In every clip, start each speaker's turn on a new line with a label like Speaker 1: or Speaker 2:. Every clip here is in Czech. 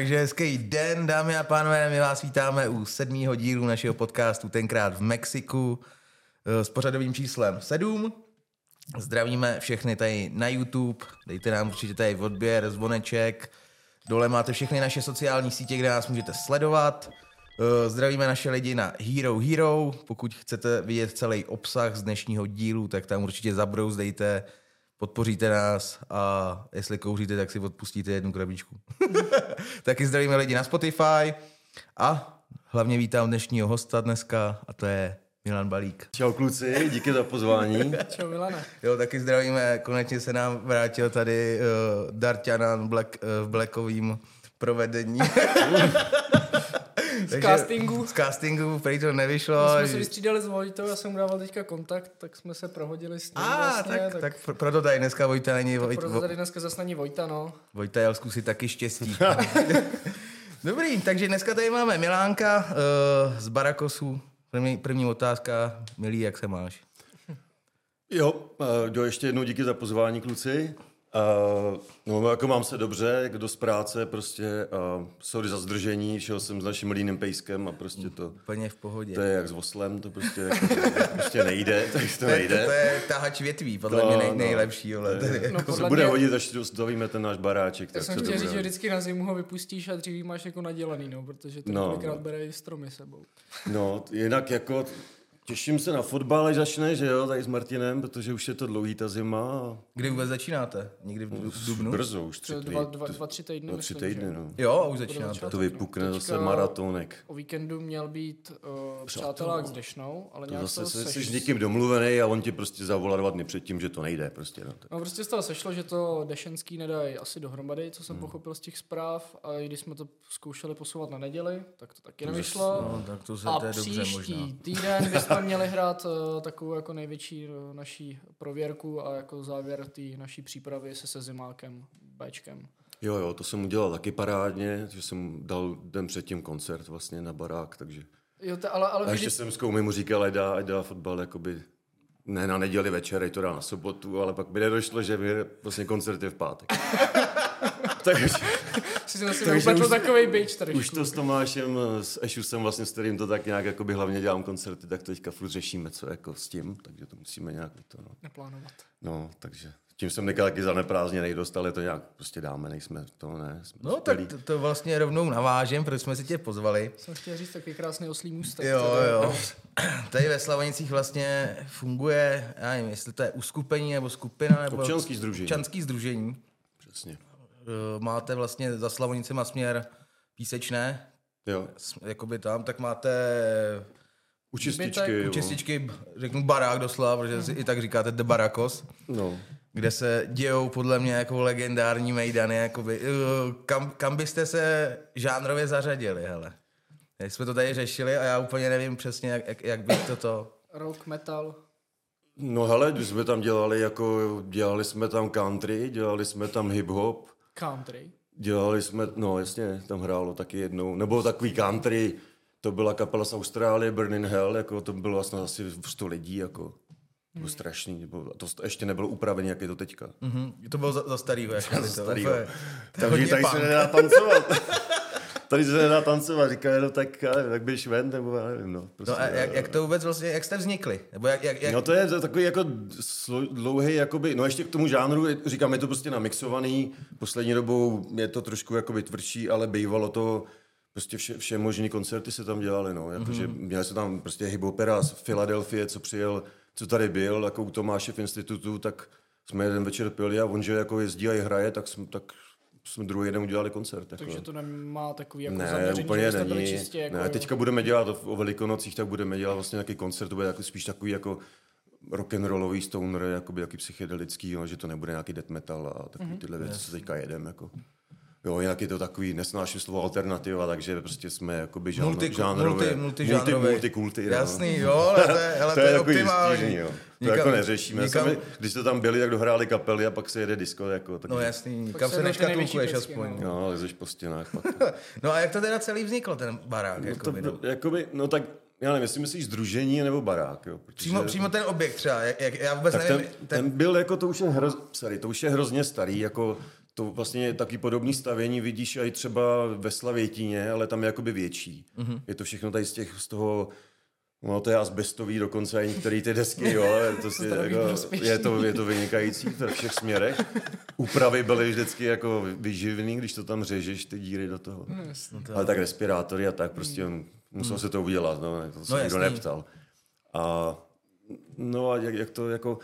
Speaker 1: takže hezký den, dámy a pánové, my vás vítáme u sedmého dílu našeho podcastu, tenkrát v Mexiku, eh, s pořadovým číslem 7. Zdravíme všechny tady na YouTube, dejte nám určitě tady odběr, zvoneček, dole máte všechny naše sociální sítě, kde nás můžete sledovat. Eh, Zdravíme naše lidi na Hero Hero, pokud chcete vidět celý obsah z dnešního dílu, tak tam určitě zabrouzdejte, podpoříte nás a jestli kouříte, tak si odpustíte jednu krabičku. Taky zdravíme lidi na Spotify a hlavně vítám dnešního hosta dneska a to je Milan Balík.
Speaker 2: Čau kluci, díky za pozvání.
Speaker 3: Čau Milane.
Speaker 1: Jo, taky zdravíme, konečně se nám vrátil tady uh, Darťanan Black, uh, v Blackovým provedení.
Speaker 3: Z castingu.
Speaker 1: Z castingu, prý to nevyšlo.
Speaker 3: My jsme se vystřídali s Vojtou, já jsem mu dával teďka kontakt, tak jsme se prohodili s ním
Speaker 1: A,
Speaker 3: vlastně,
Speaker 1: tak, tak, tak pr- proto tady dneska Vojta není. Vojt,
Speaker 3: proto tady dneska zase není Vojta, no.
Speaker 1: Vojta jel zkusit taky štěstí. Dobrý, takže dneska tady máme Milánka uh, z Barakosu. První, první otázka, milý, jak se máš?
Speaker 2: Jo, uh, jo, ještě jednou díky za pozvání kluci. Uh, no, jako mám se dobře, jako dost práce, prostě, uh, sorry za zdržení, šel jsem s naším líným pejskem a prostě to,
Speaker 1: Úplně v pohodě.
Speaker 2: to je jak s voslem, to prostě, jako, to prostě nejde, tak to
Speaker 1: to, je,
Speaker 2: nejde.
Speaker 1: to je tahač větví, podle
Speaker 2: No,
Speaker 1: mě nej,
Speaker 2: no.
Speaker 1: nejlepší. Vole.
Speaker 2: To
Speaker 1: To je
Speaker 3: No,
Speaker 1: jako-
Speaker 2: To se bude
Speaker 3: mě-
Speaker 2: hodit, až dostavíme ten náš baráček.
Speaker 3: Já
Speaker 2: Tak
Speaker 3: jsem
Speaker 2: se to
Speaker 3: chtěl říct, že vždycky na zimu ho vypustíš a dřív máš jako nadělaný, no, protože ten
Speaker 2: No,
Speaker 3: no, kolikrát
Speaker 2: no.
Speaker 3: bere i stromy sebou.
Speaker 2: No, jinak jako těším se na fotbal, až začne, že jo, tady s Martinem, protože už je to dlouhý ta zima. a
Speaker 1: Kdy vůbec začínáte? Někdy v du- v dubnu?
Speaker 2: Brzo, už tři,
Speaker 3: To dva, dva, dva, tři týdny,
Speaker 2: dva, tři
Speaker 3: myslím,
Speaker 2: týdny,
Speaker 3: že?
Speaker 2: no.
Speaker 1: Jo, už začínáte.
Speaker 2: To
Speaker 3: no.
Speaker 2: vypukne
Speaker 3: Teďka
Speaker 2: zase maratonek.
Speaker 3: O víkendu měl být uh, přátelák s Dešnou, ale
Speaker 2: To
Speaker 3: nějak
Speaker 2: zase
Speaker 3: to
Speaker 2: se,
Speaker 3: seš...
Speaker 2: jsi s někým domluvený a on ti prostě zavolá dva dny předtím, že to nejde prostě. No.
Speaker 3: No prostě z toho sešlo, že to Dešenský nedají asi dohromady, co jsem
Speaker 2: Hmm.
Speaker 3: pochopil z těch zpráv a i když jsme to zkoušeli posouvat na neděli, tak to taky nevyšlo.
Speaker 1: No, tak to, se,
Speaker 3: a
Speaker 1: to je dobře
Speaker 3: příští
Speaker 1: možná.
Speaker 3: týden bychom měli hrát uh, takovou jako největší uh, naší prověrku a jako závěr té naší přípravy se sezimákem, Bčkem.
Speaker 2: Jo, jo, to jsem udělal taky parádně, že jsem dal den předtím koncert vlastně na barák, takže...
Speaker 3: Jo, to, ale, ale
Speaker 2: A ještě
Speaker 3: vidí,
Speaker 2: jsem s Koumy mu říkal, ať dá, ať dá fotbal, jakoby ne na neděli večer, to dá na sobotu, ale pak mi nedošlo, že mi vlastně koncert je v pátek. takže
Speaker 3: si jsem si upletl takovej bitch tady.
Speaker 2: už to s Tomášem, s Ešusem vlastně, s kterým to tak nějak jakoby hlavně dělám koncerty, tak to teďka furt řešíme, co jako s tím, takže to musíme nějak to, no.
Speaker 3: Neplánovat.
Speaker 2: No, takže tím jsem nechal taky zaneprázdněnej dost, ale to nějak prostě dáme, nejsme to, ne. Jsme
Speaker 1: No tak to, to vlastně rovnou navážem, protože jsme si tě pozvali.
Speaker 3: Jsem chtěl říct takový krásný oslý můstek.
Speaker 1: Jo,
Speaker 3: tady.
Speaker 1: jo. Tady ve Slavonicích vlastně funguje, já nevím, jestli to je uskupení nebo skupina, nebo
Speaker 2: Občanský sdružení.
Speaker 1: občanský združení.
Speaker 2: Přesně.
Speaker 1: Eh, Máte vlastně za Slavonicema směr písečné,
Speaker 2: Jo.
Speaker 1: jakoby tam, tak máte
Speaker 2: U čističky,
Speaker 1: u čističky, řeknu barák doslova, protože si i tak říkáte de barakos,
Speaker 2: No.
Speaker 1: kde se dějou podle mě jako legendární mejdany, jakoby, eh, kam, kam byste se žánrově zařadili, hele. Jak jsme to tady řešili a já úplně nevím přesně, jak, jak, jak bych toto...
Speaker 3: Rock, metal.
Speaker 2: No hele, když jsme tam dělali jako, dělali jsme tam country, dělali jsme tam hip-hop,
Speaker 3: Country.
Speaker 2: dělali jsme, no jasně, tam hrálo taky jednou, nebo takový country, to byla kapela z Austrálie, Burning Hell, jako to bylo vlastně asi 100 lidí, jako. To bylo strašný, nebo to ještě nebylo upravené, jak je to teďka.
Speaker 1: Mhm, to bylo za, za starýho, jak to,
Speaker 2: starýho.
Speaker 1: úplně- to je
Speaker 2: Takže
Speaker 1: hodně
Speaker 2: tady se
Speaker 1: punk.
Speaker 2: nedá tancovat. tady se nedá tancovat, říká, no tak, já nevím, tak běž ven, nebo já nevím, no. Prostě,
Speaker 1: No a jak, jak to vůbec vlastně, jak jste vznikli? Nebo jak, jak, jak
Speaker 2: No to je takový jako dlouhý, jakoby, no ještě k tomu žánru, říkám, je to prostě namixovaný, poslední dobou je to trošku jakoby tvrdší, ale bývalo to, prostě vše, vše možný koncerty se tam dělaly, no, jakože
Speaker 1: Mhm.
Speaker 2: mm-hmm. měli se tam prostě hipopera z Filadelfie, co přijel, co tady byl, jako u Tomáše v institutu, tak jsme jeden večer pili a on, že jako jezdí a hraje, tak jsme, tak jsme druhý den udělali koncert. Jako.
Speaker 3: Takže to nemá takový jako
Speaker 2: Ne,
Speaker 3: zaměření,
Speaker 2: úplně
Speaker 3: že byste byli
Speaker 2: není.
Speaker 3: čistě jako...
Speaker 2: ne, teďka budeme dělat o, o velikonocích, tak budeme dělat vlastně nějaký koncert, to bude jako spíš takový jako rock'n'rollový stoner, jakoby jaký psychedelický, no, že to nebude nějaký death metal a takový tyhle věci, co teďka jedem. Jako. Jo, jinak je to takový, nesnáším slovo alternativa, takže prostě jsme jakoby žánro,
Speaker 1: multi,
Speaker 2: žánrové,
Speaker 1: multi, multižánrový.
Speaker 2: multi, multikulty. no.
Speaker 1: Jasný, jo, ale to je, ale
Speaker 2: to je, takový
Speaker 1: optimální.
Speaker 2: stížení, jo. To
Speaker 1: Nikam-
Speaker 2: jako neřešíme.
Speaker 1: nikam-
Speaker 2: Nikam, když to tam byli, tak dohráli kapely a pak se jede disco. Jako, tak,
Speaker 1: No jasný, kam
Speaker 3: se
Speaker 1: se neškatulkuješ aspoň.
Speaker 3: no.
Speaker 2: No, lezeš po stěnách. Pak.
Speaker 1: No a jak to teda celý vzniklo, ten barák?
Speaker 2: No,
Speaker 1: jako
Speaker 2: to,
Speaker 1: by, no?
Speaker 2: jakoby, no tak, já nevím, jestli myslíš združení nebo barák, jo. Protože,
Speaker 1: Přímo, přímo ten objekt třeba, jak, jak, já vůbec
Speaker 2: tak
Speaker 1: nevím,
Speaker 2: ten, ten, byl jako, to už je hroz, sorry, to už je hrozně starý, jako to vlastně taky podobný stavění vidíš i třeba ve Slavětíně, ale tam je jakoby větší. Mm-hmm. Je to všechno tady z, těch, z toho No to je asbestový dokonce i některé ty desky, jo, to si, jako, je, to, je to vynikající ve všech směrech. Úpravy byly vždycky jako vyživný, když to tam řežeš, ty díry do toho. No, Ale tak respirátory a tak prostě mm. musel se to udělat, no, to se no, nikdo jasný. neptal. A no a jak, jak to jako,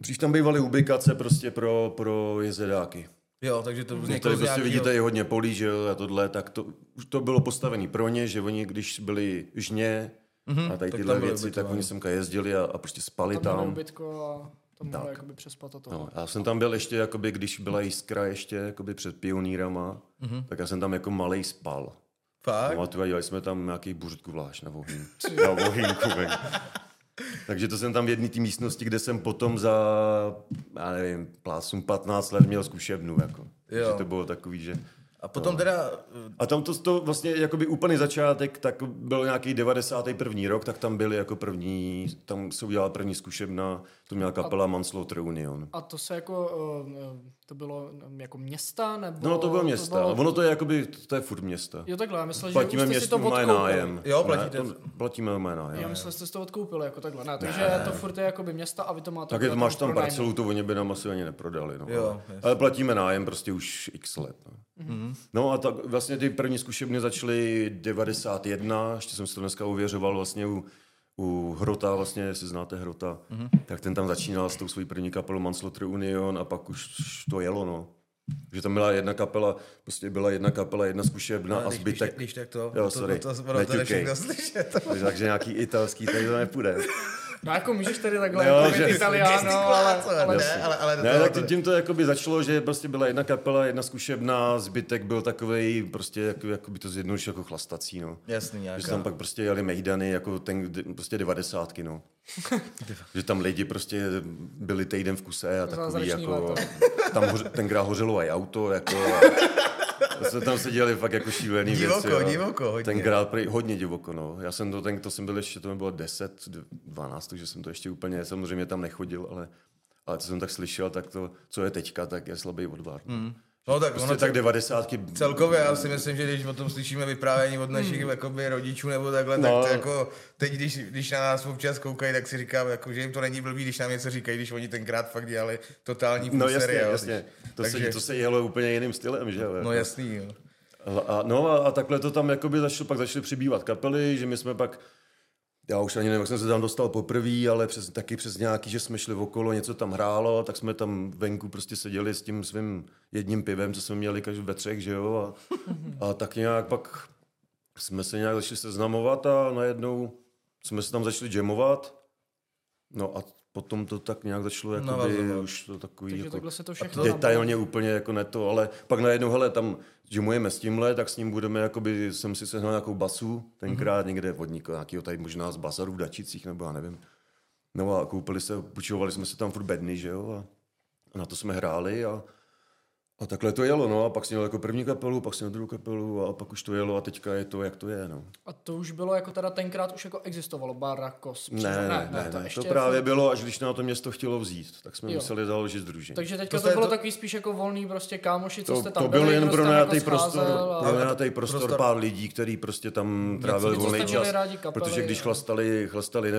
Speaker 2: dřív tam bývaly ubikace prostě pro, pro jezdedáky.
Speaker 1: Jo, takže to
Speaker 2: vzniklo Tady prostě vidíte i hodně polí, že jo, a tohle, tak to, už to bylo postavené pro ně, že oni, když byli žně, Mm-hmm, a tady tyhle věci, tak oni semka jezdili a, a prostě spali tam.
Speaker 3: Tam ubytko a tam mohli jakoby přespat a to.
Speaker 2: No, já jsem tam byl ještě, jakoby, když byla jiskra ještě jakoby před pionýrama, mm-hmm. tak já jsem tam jako malej spal.
Speaker 1: Fakt?
Speaker 2: No a dělali jsme tam nějaký buřtku vlášť na vohýn. na vohýnku, Takže to jsem tam v jedné té místnosti, kde jsem potom za, já nevím, plásům 15 let měl zkušebnu. Jako. Jo. Že to bylo takový, že
Speaker 1: a potom no. teda...
Speaker 2: A tam to, to vlastně jakoby úplný začátek, tak byl nějaký 91. rok, tak tam byli jako první, tam se udělala první zkušebna, to měla kapela Manslaughter Union.
Speaker 3: A to se jako, uh, to bylo jako města, nebo...
Speaker 2: No to bylo města, to bylo... ono to je jakoby, to je furt města.
Speaker 3: Jo takhle, já myslel,
Speaker 2: platíme
Speaker 3: že už jste si to odkoupili.
Speaker 2: nájem.
Speaker 1: Jo, platíte.
Speaker 2: Ne, to, platíme mé nájem.
Speaker 3: Já myslel, že jste si to odkoupili jako takhle, ne, takže ne. to furt je jakoby města a vy to máte...
Speaker 2: Tak je to máš tam parcelu, to oni by nám asi ani neprodali, no. Jo, ale, ale platíme nájem prostě už x let, no. Mm-hmm. No a tak vlastně ty první zkušebny začaly 91, ještě jsem si to dneska uvěřoval vlastně u, u Hrota, vlastně, jestli znáte Hrota, mm-hmm. tak ten tam začínal s tou svojí první kapelou Manslaughter Union a pak už to jelo, no. Že tam byla jedna kapela, prostě byla jedna kapela, jedna zkušebna a zbytek...
Speaker 1: Když, když tak to,
Speaker 2: jo, sorry,
Speaker 1: to, to, to, to, to slyšet.
Speaker 2: Takže nějaký italský, tady to nepůjde.
Speaker 3: No jako můžeš tady takhle jo, jako že... Italiano, ale, ale,
Speaker 2: ne, ale, ale ne, tak to... tím to jakoby začalo, že prostě byla jedna kapela, jedna zkušebna, zbytek byl takový prostě jako, jako by to zjednodušil jako chlastací, no.
Speaker 1: Jasný, nějaká.
Speaker 2: Že tam pak prostě jeli mejdany jako ten, prostě devadesátky, no. že tam lidi prostě byli týden v kuse a takový jako... Tam hoř, tenkrát hořelo i auto, jako... A, jsme tam seděli fakt jako šílený
Speaker 1: divoko,
Speaker 2: věci.
Speaker 1: Divoko, divoko, hodně.
Speaker 2: Tenkrát prý, hodně divoko, no. Já jsem to, ten, to jsem byl ještě, to mi bylo 10, 12, takže jsem to ještě úplně, samozřejmě tam nechodil, ale, ale co jsem tak slyšel, tak to, co je teďka, tak je slabý odvar. Mm.
Speaker 1: No tak
Speaker 2: prostě ono tak devadesátky.
Speaker 1: Celkově já si myslím, že když o tom slyšíme vyprávění od našich hmm. jakoby, rodičů nebo takhle, no. tak to jako teď, když, když na nás občas koukají, tak si říkám, jako, že jim to není blbý, když nám něco říkají, když oni tenkrát fakt dělali totální
Speaker 2: No jasně, seriál, jasně. To, Takže... se, to se jelo úplně jiným stylem, že?
Speaker 1: No jasný, jo.
Speaker 2: A, no a, a takhle to tam jakoby začalo, pak začaly přibývat kapely, že my jsme pak já už ani nevím, jak jsem se tam dostal poprvé, ale přes, taky přes nějaký, že jsme šli okolo, něco tam hrálo, tak jsme tam venku prostě seděli s tím svým jedním pivem, co jsme měli každý ve třech, že jo, a, a tak nějak pak jsme se nějak začali seznamovat a najednou jsme se tam začali jamovat, no a potom to tak nějak začalo jako no, už to takový
Speaker 3: Takže
Speaker 2: jako,
Speaker 3: se to všechno
Speaker 2: detailně úplně jako neto, ale pak najednou, hele, tam jamujeme s tímhle, tak s ním budeme, jakoby, jsem si sehnal nějakou basu, tenkrát mm-hmm. někde od nějakého tady možná z bazarů v Dačicích, nebo já nevím. No a koupili se, půjčovali jsme se tam furt bedny, že jo, a na to jsme hráli a a takhle to jelo, no, a pak jsem měl jako první kapelu, pak jsem měl druhou kapelu a pak už to jelo a teďka je to, jak to je, no.
Speaker 3: A to už bylo jako teda tenkrát už jako existovalo Barakos?
Speaker 2: Ne, ne, ne, ne, to, ne. to právě furt... bylo, až když na to město chtělo vzít, tak jsme jo. museli založit združení.
Speaker 3: Takže teďka to, to bylo to... takový spíš jako volný prostě kámoši, co
Speaker 2: to,
Speaker 3: jste tam
Speaker 2: To byl jen pro najatý jako prostor, a... pro prostor, prostor, pár lidí, kteří prostě tam trávili volný čas, protože když chlastali, chlastali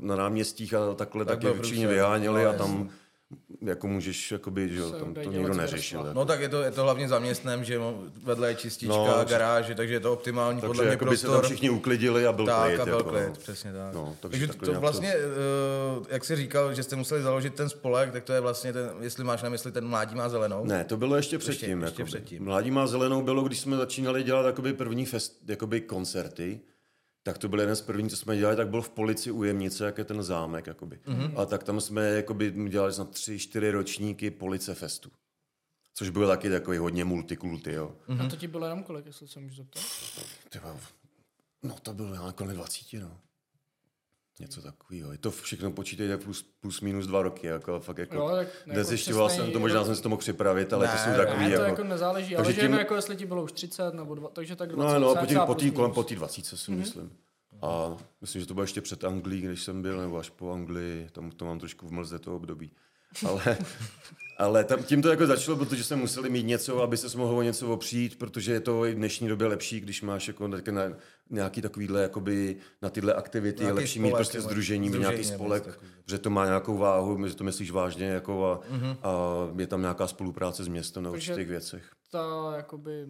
Speaker 2: na náměstích a takhle, tak, tak je většině vyháněli a tam jako můžeš, jakoby, že jo, tam to nikdo neřešil. Jako.
Speaker 1: No tak je to, je to hlavně zaměstnem, že vedle je čistička, no, garáže, takže je to optimální
Speaker 2: takže
Speaker 1: podle mě
Speaker 2: prostor. se tam všichni uklidili a byl
Speaker 1: tak,
Speaker 2: klid.
Speaker 1: a byl jako, klid, no. přesně tak. No, takže, takže to vlastně, to... Uh, jak jsi říkal, že jste museli založit ten spolek, tak to je vlastně ten, jestli máš na mysli ten Mládí má zelenou.
Speaker 2: Ne, to bylo ještě předtím. Ještě, ještě předtím. Mládí má zelenou bylo, když jsme začínali dělat jakoby první fest, jakoby koncerty, tak to byl jeden z prvních, co jsme dělali, tak byl v Polici u Jemnice, jak je ten zámek, jakoby. Mm-hmm. A tak tam jsme jakoby, dělali snad tři, čtyři ročníky Police Festu. Což bylo taky takový hodně multikulty, jo.
Speaker 3: Mm-hmm. A to ti bylo jenom kolik, jestli se můžu zeptat?
Speaker 2: Tyba, no to bylo nějak kolem 20, no. Něco takového. Je to všechno počítejte plus, plus minus dva roky. Jako, fakt jako, jo, tak nezjišťoval jsem to, možná jsem si to mohl připravit, ale ne, to jsou takový.
Speaker 3: Ne, to jako, jako nezáleží, ale tím, jako jestli ti bylo už 30 nebo dva, takže tak 20.
Speaker 2: No, no, po tý, po tý, kolem po tý 20 si mm-hmm. myslím. A myslím, že to bylo ještě před Anglií, když jsem byl, nebo až po Anglii, tam to mám trošku v mlze to období. ale, ale tam, tím to jako začalo, protože jsme museli mít něco, aby se mohlo o něco opřít, protože je to i v dnešní době lepší, když máš jako na, na nějaký takovýhle, jakoby na tyhle aktivity,
Speaker 1: Nějaký
Speaker 2: je lepší mít
Speaker 1: spolek,
Speaker 2: prostě
Speaker 1: nebo-
Speaker 2: združení, mít
Speaker 1: združení
Speaker 2: nějaký spolek, že to má nějakou váhu, že to myslíš vážně jako a,
Speaker 1: Mhm.
Speaker 2: a je tam nějaká spolupráce s městem na určitých věcech.
Speaker 3: Ta, jakoby,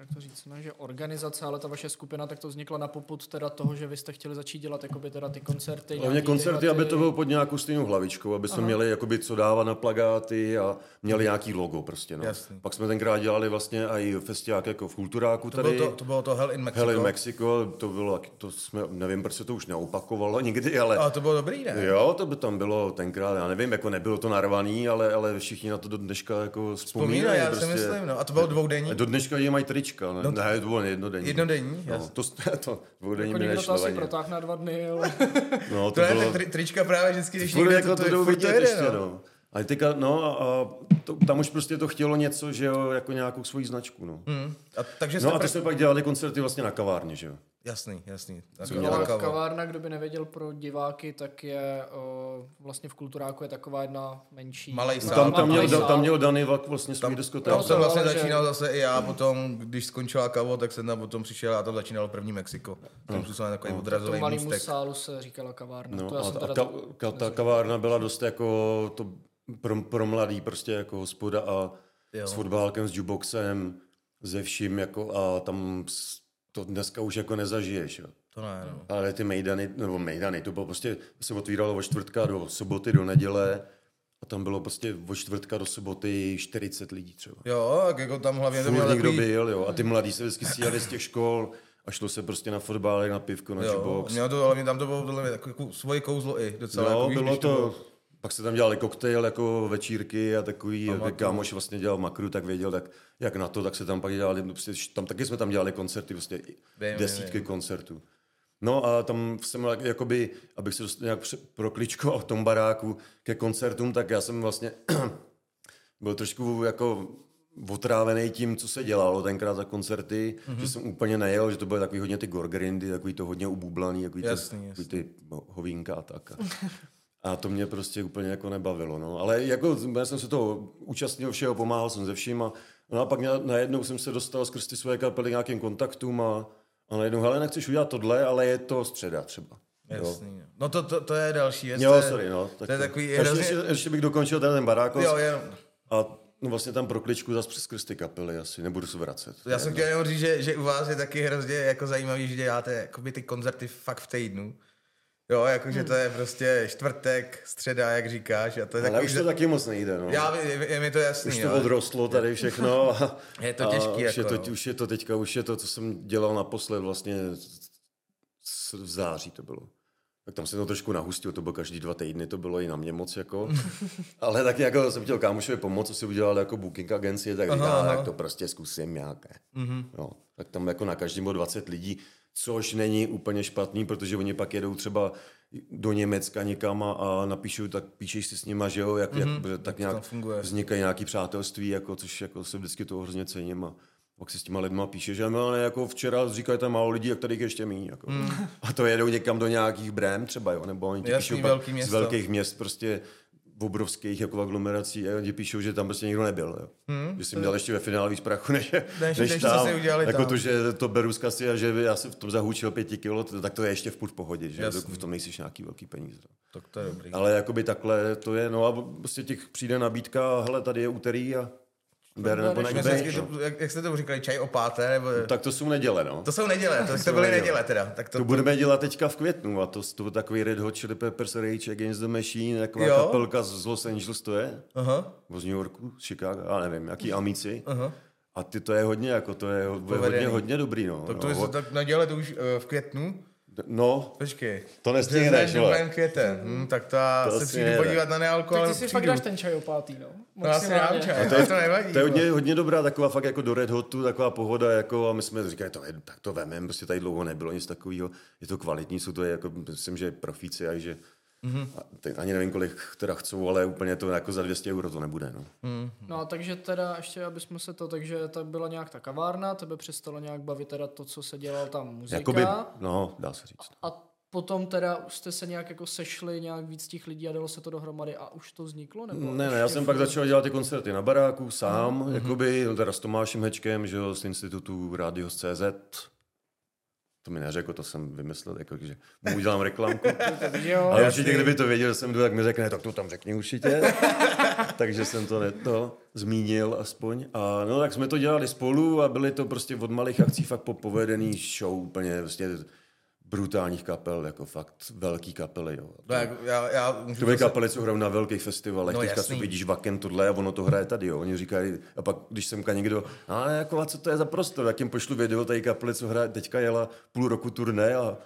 Speaker 3: jak to říct, ne, že organizace, ale ta vaše skupina, tak to vznikla na poput teda toho, že vy jste chtěli začít dělat jakoby teda ty koncerty.
Speaker 2: Hlavně koncerty,
Speaker 3: tyhle
Speaker 2: aby
Speaker 3: ty-
Speaker 2: to bylo pod nějakou stejnou hlavičkou, aby jsme
Speaker 3: Aha.
Speaker 2: měli jakoby co dávat na plagáty a měli nějaký logo prostě. No.
Speaker 1: Jasný.
Speaker 2: Pak jsme tenkrát dělali vlastně i festiák jako v Kulturáku
Speaker 1: To
Speaker 2: tady.
Speaker 1: bylo to, to bylo to Hell in Mexico.
Speaker 2: Hell in Mexico, to bylo, to jsme, nevím, proč se to už neopakovalo nikdy, ale
Speaker 1: Ale to bylo dobrý, ne?
Speaker 2: jo, to by tam bylo tenkrát, já nevím, jako nebylo to narvaný, ale, ale všichni na to do dneška jako
Speaker 1: Vzpomínají,
Speaker 2: vzpomínají.
Speaker 1: já
Speaker 2: prostě.
Speaker 1: si myslím, no. A to bylo dvoudenní?
Speaker 2: Do dneška je mají trička, ne,
Speaker 1: No
Speaker 2: no, ne to bylo jednodenní.
Speaker 1: Jednodenní,
Speaker 2: No,
Speaker 1: jasně.
Speaker 2: to, to dvoudenní
Speaker 3: Jako
Speaker 2: by
Speaker 3: někdo to
Speaker 2: nešlo
Speaker 3: asi protáhne na dva dny, ale
Speaker 2: No,
Speaker 1: To
Speaker 2: to
Speaker 1: je
Speaker 2: bylo,
Speaker 1: tak tri, trička právě vždycky, když někde
Speaker 2: jako to, jdou
Speaker 1: furt
Speaker 2: vidět
Speaker 1: jede,
Speaker 2: ještě, no. A teďka, no a, a to, tam už prostě to chtělo něco, že jo, jako nějakou svoji značku, no.
Speaker 1: Hmm. A, takže jste
Speaker 2: No a
Speaker 1: pr-
Speaker 2: to jsme pak dělali koncerty vlastně na kavárně, že jo.
Speaker 1: Jasný, jasný. Tak
Speaker 2: dělali?
Speaker 1: kavo.
Speaker 3: kavárna, kdo by nevěděl pro diváky, tak je o, vlastně v Kulturáku je taková jedna menší.
Speaker 1: Malej
Speaker 2: No,
Speaker 1: sál.
Speaker 2: tam, tam, měl,
Speaker 3: sál.
Speaker 2: tam měl Danny Vak vlastně svůj
Speaker 1: Tam,
Speaker 2: diskotéku.
Speaker 1: tam jsem vlastně
Speaker 3: ale že-
Speaker 1: začínal zase i já potom, když skončila kavo, tak jsem tam potom přišel a tam začínalo první Mexiko. Tam způsobil takový
Speaker 3: To
Speaker 1: odrazový
Speaker 3: malému
Speaker 1: můstek.
Speaker 3: sálu se říkala kavárna.
Speaker 2: No,
Speaker 3: to já
Speaker 2: a,
Speaker 3: jsem
Speaker 2: a
Speaker 3: teda
Speaker 2: ta,
Speaker 3: to-
Speaker 2: ka, ta kavárna byla dost jako to pro, pro mladý prostě jako hospoda a
Speaker 1: Jo.
Speaker 2: jo. s fotbálkem, s jukeboxem, ze vším jako a tam to dneska už jako nezažiješ, jo.
Speaker 1: To ne, no.
Speaker 2: Ale ty mejdany, nebo mejdany, to bylo prostě, se otvíralo od čtvrtka do soboty, do neděle a tam bylo prostě od čtvrtka do soboty 40 lidí třeba.
Speaker 1: Jo, tak jako tam hlavně to
Speaker 2: někdo
Speaker 1: takový...
Speaker 2: byl, jo. A ty mladí se vždycky stříhali z těch škol a šlo se prostě na fotbal, na pivko, na
Speaker 1: Jo,
Speaker 2: jukebox.
Speaker 1: mělo to hlavně tam to bylo podle mě takový jako svoje kouzlo i docela.
Speaker 2: No,
Speaker 1: jako,
Speaker 2: bylo
Speaker 1: když
Speaker 2: to, pak se tam dělali koktejl jako večírky a takový, jak
Speaker 1: Pamatuju.
Speaker 2: kámoš vlastně dělal makru, tak věděl, tak jak na to, tak se tam pak dělali, prostě, tam taky jsme tam dělali koncerty, prostě
Speaker 1: Vím,
Speaker 2: desítky
Speaker 1: vím,
Speaker 2: koncertů. No a tam jsem jak- jakoby, abych se dostal nějak prokličkoval v tom baráku ke koncertům, tak já jsem vlastně byl trošku jako otrávený tím, co se dělalo tenkrát za koncerty,
Speaker 1: Mhm.
Speaker 2: mm-hmm. že jsem úplně nejel, že to byly takový hodně ty gorgrindy, takový to hodně ubublaný, takový,
Speaker 1: Jasný,
Speaker 2: to,
Speaker 1: jasný.
Speaker 2: takový ty ho- hovínka a tak. A to mě prostě úplně jako nebavilo. No. Ale jako já jsem se toho účastnil všeho, pomáhal jsem ze vším a, no a pak mě- najednou jsem se dostal skrz ty své kapely nějakým kontaktům a, a najednou, hele, nechceš udělat tohle, ale je to středa třeba.
Speaker 1: Jasný. jo. No to, to, to je další věc.
Speaker 2: Jo,
Speaker 1: to je-
Speaker 2: sorry, no. Tak
Speaker 1: to je takový
Speaker 2: ještě,
Speaker 1: hrozně...
Speaker 2: ještě, ještě, bych dokončil ten, ten barákos.
Speaker 1: Jo, jenom.
Speaker 2: A no vlastně tam prokličku zase přes skrz ty kapely asi, nebudu se vracet.
Speaker 1: Já jsem chtěl jenom říct, že, že u vás je taky hrozně jako zajímavý, že děláte jakoby ty koncerty fakt v týdnu. Jo, jakože to je prostě čtvrtek, středa, jak říkáš. A to je
Speaker 2: Ale
Speaker 1: takový,
Speaker 2: už to taky moc nejde, no.
Speaker 1: Já, je, je, mi to jasný,
Speaker 2: už to
Speaker 1: jo.
Speaker 2: odrostlo tady všechno. A,
Speaker 1: Je to
Speaker 2: a
Speaker 1: těžký,
Speaker 2: Už,
Speaker 1: jako,
Speaker 2: je to,
Speaker 1: no.
Speaker 2: už je to teďka, už je to, co jsem dělal naposled vlastně v září to bylo. Tak tam se to trošku nahustil, to bylo každý dva týdny, to bylo i na mě moc jako. Ale taky jako jsem chtěl kámošovi pomoct, co si udělal jako booking agencie, tak říká, tak to prostě zkusím nějaké.
Speaker 1: Mhm.
Speaker 2: Mm-hmm. Jo, tak tam jako na každém bylo 20 lidí, což není úplně špatný, protože oni pak jedou třeba do Německa někam a, napíšou, tak píšeš si s nima, že jo, jak, mm-hmm. jak tak nějak vznikají nějaký přátelství, jako, což jako se vždycky toho hrozně cením a pak si s těma lidma píše, že ale jako včera říkají tam málo lidí, jak tady jich ještě méně. Jako. Mm. A to jedou někam do nějakých brém třeba, jo, nebo oni ti píšou
Speaker 1: velký
Speaker 2: z velkých měst prostě obrovských jako aglomerací a oni píšou, že tam prostě nikdo nebyl. Jo. Hmm, že jsem měl ještě ve finále víc prachu, než,
Speaker 1: Než-
Speaker 2: než,
Speaker 1: než
Speaker 2: tam.
Speaker 1: si udělali
Speaker 2: jako
Speaker 1: tam.
Speaker 2: to, že to beru z kasy a že já jsem v tom zahůčil pěti kilo, to- tak to je ještě v půl v pohodě, že
Speaker 1: Jasný.
Speaker 2: v tom nejsiš nějaký velký peníze.
Speaker 1: Tak to je dobrý.
Speaker 2: Ale jakoby takhle to je, no a prostě těch přijde nabídka, hele, tady je úterý a ber nebo nech,
Speaker 1: vždycky to, jak, jak jste to říkali, čaj o páté? Nebo...
Speaker 2: Tak to jsou neděle, no.
Speaker 1: To jsou neděle, to, to byly
Speaker 2: neděle.
Speaker 1: neděle teda. Tak to,
Speaker 2: To budeme dělat teďka v květnu a to, to byl takový Red Hot Chili Peppers Rage Against the Machine, taková
Speaker 1: Jo.
Speaker 2: kapelka z Los Angeles to je,
Speaker 1: Aha,
Speaker 2: z New Yorku, z Chicago, já nevím, jaký amici.
Speaker 1: aha.
Speaker 2: A ty to je hodně, jako to je, hodně, hodně dobrý, no.
Speaker 1: Tak to
Speaker 2: no,
Speaker 1: je, tak neděle to už uh, v květnu?
Speaker 2: No
Speaker 1: Počkej.
Speaker 2: to nestihneš, vole.
Speaker 1: květen. Hm, tak to já
Speaker 2: To
Speaker 1: se přijdu
Speaker 2: nejde.
Speaker 1: podívat na nealko,
Speaker 3: Tak
Speaker 1: ale
Speaker 3: ty si
Speaker 1: přijdu.
Speaker 3: fakt dáš ten čaj o pátý, no.
Speaker 1: No, já si dám čaj, to, to nevadí.
Speaker 2: To je hodně, hodně dobrá taková fakt jako do Red Hotu, taková pohoda, jako a my jsme říkali, to je, tak to vemem, prostě tady dlouho nebylo nic takového, je to kvalitní, jsou to jako, myslím, že profíci, a že. Mm-hmm. teď ani nevím, kolik teda chcou, ale úplně to jako za 200 euro to nebude, no.
Speaker 3: No a takže teda ještě, aby jsme se to, takže tak byla nějak ta kavárna, tebe přestalo nějak bavit teda to, co se dělal tam muzika.
Speaker 2: Jakoby, no, dá se říct.
Speaker 3: A potom teda jste se nějak jako sešli, nějak víc těch lidí a dalo se to dohromady a už to vzniklo? Nebo
Speaker 2: Ne, ne, já jsem pak začal dělat ty koncerty na baráku sám,
Speaker 3: Mhm.
Speaker 2: mm-hmm. jakoby, teda s Tomášem Hečkem, že jo, z institutu Rádios CZ. To mi neřekl, to jsem vymyslel, jako, že mu udělám reklamku.
Speaker 3: Jo,
Speaker 2: Ale určitě, kdyby to věděl, že jsem jdu, tak mi řekne, tak to tam řekni určitě. Takže jsem to neto zmínil aspoň. A no, tak jsme to dělali spolu a byly to prostě od malých akcí fakt po povedený show, úplně prostě brutálních kapel, jako fakt velký kapely, jo.
Speaker 1: No, jak, já, já můžu
Speaker 2: To byly kapely, co hrajou na velkých festivalech,
Speaker 1: No,
Speaker 2: teďka
Speaker 1: jasný.
Speaker 2: si vidíš vaken tohle a ono to hraje tady, jo. Oni říkají, a pak když semka někdo, a jako, a co to je za prostor, jak jim pošlu video tady kapely, co hraje, teďka jela půl roku turné a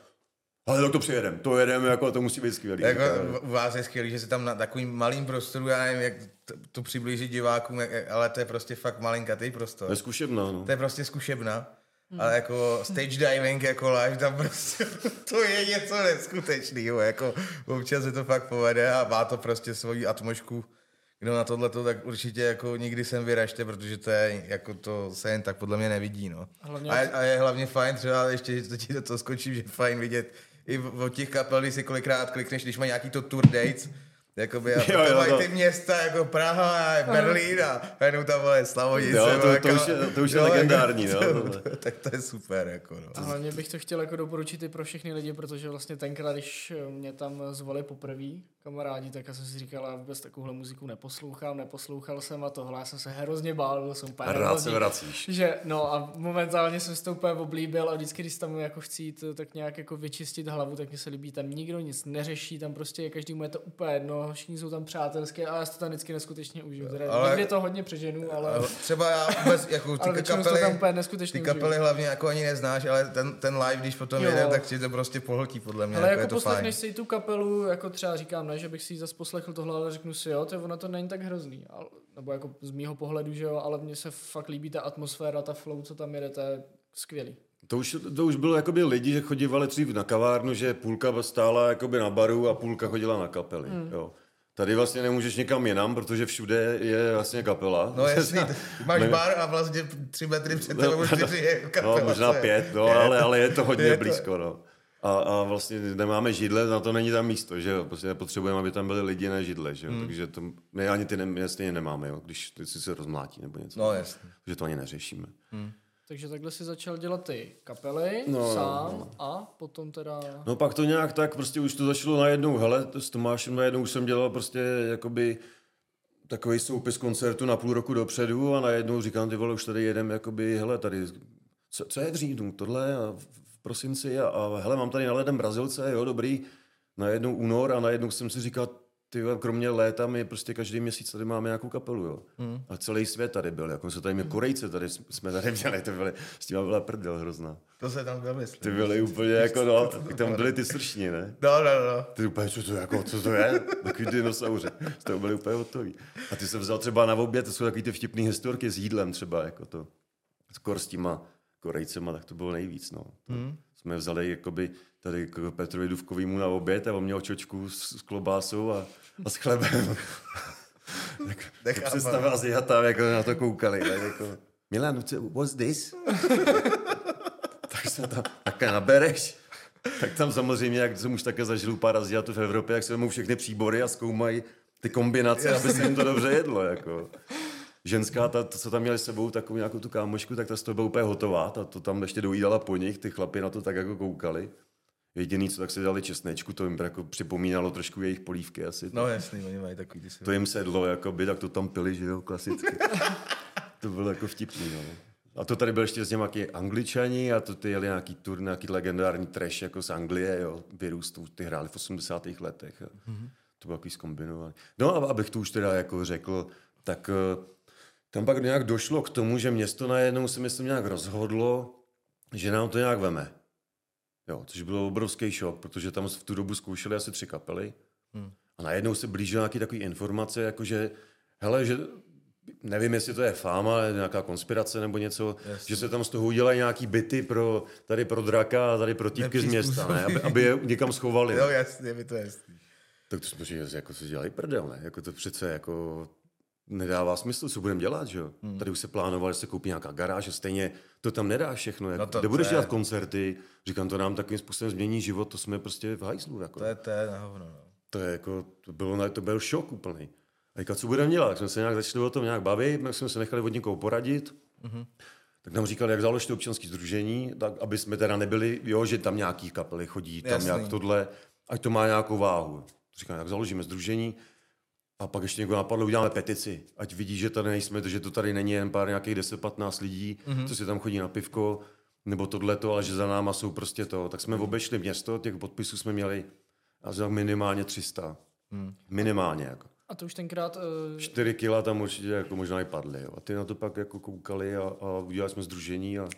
Speaker 2: ale tak to přijedem, to jedeme, jako to musí být skvělý.
Speaker 1: Jako, u vás je skvělý, že se tam na takovým malým prostoru, já nevím, jak to, to přiblížit divákům, jak, ale to je prostě fakt malinkatý prostor.
Speaker 2: To je zkušebná, no.
Speaker 1: To je prostě zkušebna. Ale jako stage diving jako live, tam prostě to je něco neskutečného. Jako občas se to fakt povede a má to prostě svoji atmošku. Kdo na tohle tak určitě jako nikdy sem vyražte, protože to je, jako to se jen tak podle mě nevidí, no.
Speaker 3: Hlavně-
Speaker 1: A, je, a, je hlavně fajn, třeba ještě to ti do toho skočím, že je fajn vidět i v- od těch kapel, když si kolikrát klikneš, když má nějaký to tour dates, Jakoby, a
Speaker 2: Jo, jo,
Speaker 1: mají
Speaker 2: to-
Speaker 1: ty města jako Praha a Berlín a jenom tam vole Slavonice.
Speaker 2: Jo, to- to už je- to už je
Speaker 1: jo, jako-
Speaker 2: legendární, no, tohle.
Speaker 1: tak to je super, jako no.
Speaker 3: A hlavně bych to chtěl jako doporučit i pro všechny lidi, protože vlastně tenkrát, když eh, mě tam zvali poprvé kamarádi, tak já jsem si říkal, já vůbec takovouhle muziku neposlouchám, neposlouchal jsem a tohle, já jsem se hrozně bál, byl jsem úplně
Speaker 2: rád se vracíš.
Speaker 3: Že, no a momentálně jsem si to úplně oblíbil a vždycky, když tam jako chci jít tak nějak jako vyčistit hlavu, tak mi se líbí, tam nikdo nic neřeší, tam prostě je každému je to úplně jedno, všichni jsou tam přátelské a já si to tam vždycky neskutečně užiju. Teda
Speaker 1: Ale-
Speaker 3: ale... Někdy to hodně přeženu, ale,
Speaker 1: Ale Třeba já vůbec, jako ty
Speaker 3: ale to tam
Speaker 1: kapely,
Speaker 3: úplně neskutečně
Speaker 1: ty
Speaker 3: užiju.
Speaker 1: kapely hlavně jako ani neznáš, ale ten, ten live, když potom
Speaker 3: Jo.
Speaker 1: jede, tak si to prostě pohltí podle mě,
Speaker 3: Ale
Speaker 1: jako,
Speaker 3: jako
Speaker 1: je
Speaker 3: poslechneš si tu kapelu, jako třeba říkám, ne, že bych si ji zase poslechl tohle, ale řeknu si, jo, to ono to není tak hrozný. Ale, nebo jako z mýho pohledu, že jo, ale mně se fakt líbí ta atmosféra, ta flow, co tam jede, to je skvělý.
Speaker 2: To už, to už bylo jakoby lidi, že chodívali dřív na kavárnu, že půlka stála jakoby na baru a půlka chodila na kapely.
Speaker 3: Hmm.
Speaker 2: Mm. Jo. Tady vlastně nemůžeš nikam jinam, protože všude je vlastně kapela.
Speaker 1: No jasný, máš bar a vlastně tři metry před tebou čtyři je kapela.
Speaker 2: No, možná pět, no, ale, ale je to hodně
Speaker 1: Je to-
Speaker 2: blízko. No. A, a vlastně nemáme židle, na to není tam místo, že jo. Prostě potřebujeme, aby tam byly lidi na židle, že jo. Hmm. Takže to, my ani ty ne, stejně nemáme, jo, když ty si se rozmlátí nebo něco.
Speaker 1: No jasný.
Speaker 2: Takže to ani neřešíme.
Speaker 3: Takže takhle si začal dělat ty kapely
Speaker 2: No,
Speaker 3: no,
Speaker 2: no,
Speaker 3: sám
Speaker 2: no.
Speaker 3: a potom teda...
Speaker 2: No pak to nějak tak, prostě už to začalo najednou, hele, s Tomášem najednou už jsem dělal prostě jakoby takový soupis koncertu na půl roku dopředu a najednou říkám, ty vole, už tady jedem, jakoby, hele, tady, co, co je v říjnu, tohle a v, v prosinci a, a hele, mám tady na ledem Brazilce, jo, dobrý, najednou únor a najednou jsem si říkal, ty vole, kromě léta my prostě každý měsíc tady máme nějakou kapelu, jo. Hmm. A celý svět tady byl, jako se tady my Korejce tady jsme tady měli, to byly, s tím byla prdel hrozná.
Speaker 1: To se tam domyslí.
Speaker 2: Ty byly úplně jako, no, tam byly ty sršní, ne?
Speaker 1: No, no, no.
Speaker 2: Ty úplně, co to, jako, co to je? Takový dinosauři. To byli úplně hotový. A ty jsem vzal třeba na oběd, to jsou takový ty vtipné historky s jídlem třeba, jako to. Skoro s těma korejcema, tak to bylo nejvíc, no. Hmm. Jsme vzali jakoby tady k Petrovi Duvkovýmu na oběd a on měl čočku s, s klobásou a, a s chlebem. tak to
Speaker 1: Nechápám.
Speaker 2: představil asi a tam jako na to koukali. Tak jako, Milan, what's this? tak se tam také nabereš. Tak tam samozřejmě, jak jsem už také zažil pár Aziatů v Evropě, jak se vezmou všechny příbory a zkoumají ty kombinace, aby se jim to dobře jedlo. Jako. Ženská, ta, co tam měli s sebou, takovou nějakou tu kámošku, tak ta z toho byla úplně hotová, ta to tam ještě dojídala po nich, ty chlapi na to tak jako koukali. Jediný, co tak si dali česnečku, to jim jako připomínalo trošku jejich polívky asi.
Speaker 1: No jasný, oni mají takový ty.
Speaker 2: To jim sedlo, jakoby, tak to tam pili, že jo, klasicky. to bylo jako vtipný, no. A to tady byl ještě s nějaký angličani a to ty jeli nějaký tur, nějaký legendární trash jako z Anglie, jo, vyrůst, ty hráli v 80. letech. Mm-hmm. To bylo takový zkombinovaný. No a abych to už teda jako řekl, tak eh, tam pak nějak došlo k tomu, že město najednou se myslím nějak rozhodlo, že nám to nějak veme. Jo, což bylo obrovský šok, protože tam v tu dobu zkoušeli asi tři kapely. Hmm. A najednou se blížily nějaké takové informace, jako že, hele, že nevím, jestli to je fáma, nějaká konspirace nebo něco,
Speaker 1: Jasně.
Speaker 2: že se tam z toho udělají nějaký byty pro, tady pro draka a tady pro týpky z města, ne? Aby, aby je někam schovali.
Speaker 1: Jo, jasně, mi to jasný.
Speaker 2: Tak to jsme si jako se dělají prdel, ne? Jako to přece jako nedává smysl, co budeme dělat, že jo? Hmm. Tady už se plánoval, že se koupí nějaká garáž a stejně to tam nedá všechno. Jak,
Speaker 1: No to-
Speaker 2: kde budeš dělat koncerty? Říkám, to nám takovým způsobem změní život, to jsme prostě v hajzlu. Jako.
Speaker 1: To je, to je na hovno, no.
Speaker 2: To je jako, to, bylo, to byl šok úplný. A říká, co budeme dělat? Tak jsme se nějak začali o tom nějak bavit, tak jsme se nechali od někoho poradit. Mm-hmm. Tak nám říkali, jak založit občanské združení, tak aby jsme teda nebyli, jo, že tam nějaký kapely chodí, tam
Speaker 1: Jasný.
Speaker 2: nějak tohle, ať to má nějakou váhu. Říkám, jak založíme združení, a pak ještě někdo napadlo, uděláme petici, ať vidí, že tady nejsme, že to tady není jen pár nějakých 10-15 lidí, mm-hmm. co si tam chodí na pivko, nebo tohleto, ale že za náma jsou prostě to. Tak jsme obešli město, těch podpisů jsme měli asi minimálně 300. Mm. Minimálně. Jako.
Speaker 3: A to už tenkrát... Uh,
Speaker 2: 4 kila tam určitě jako možná i padly. Jo. A ty na to pak jako koukali a, a udělali jsme združení a,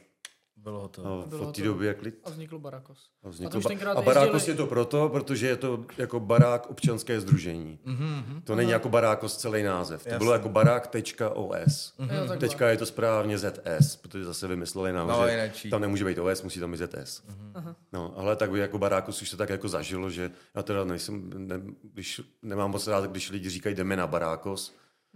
Speaker 1: Bylo ho to.
Speaker 2: a
Speaker 3: Bylo
Speaker 2: od té doby jak lid.
Speaker 3: a vznikl Barakos.
Speaker 2: A,
Speaker 3: A
Speaker 2: vznikl
Speaker 3: to už
Speaker 2: ba- a barákos
Speaker 3: jezdili-
Speaker 2: je to proto, protože je to jako barák občanské združení. Mm-hmm. To není jako barákos celý název. To
Speaker 1: Jasně.
Speaker 2: bylo jako barák.os.
Speaker 3: Jo, takhle.
Speaker 2: Teďka je to správně ZS, protože zase vymysleli nám,
Speaker 1: No,
Speaker 2: že
Speaker 1: jinečí.
Speaker 2: tam nemůže být OS, musí tam být ZS. No, ale tak by jako barákos už se tak jako zažilo, že já teda nejsem, ne, když, nemám moc rád, když lidi říkají jdeme na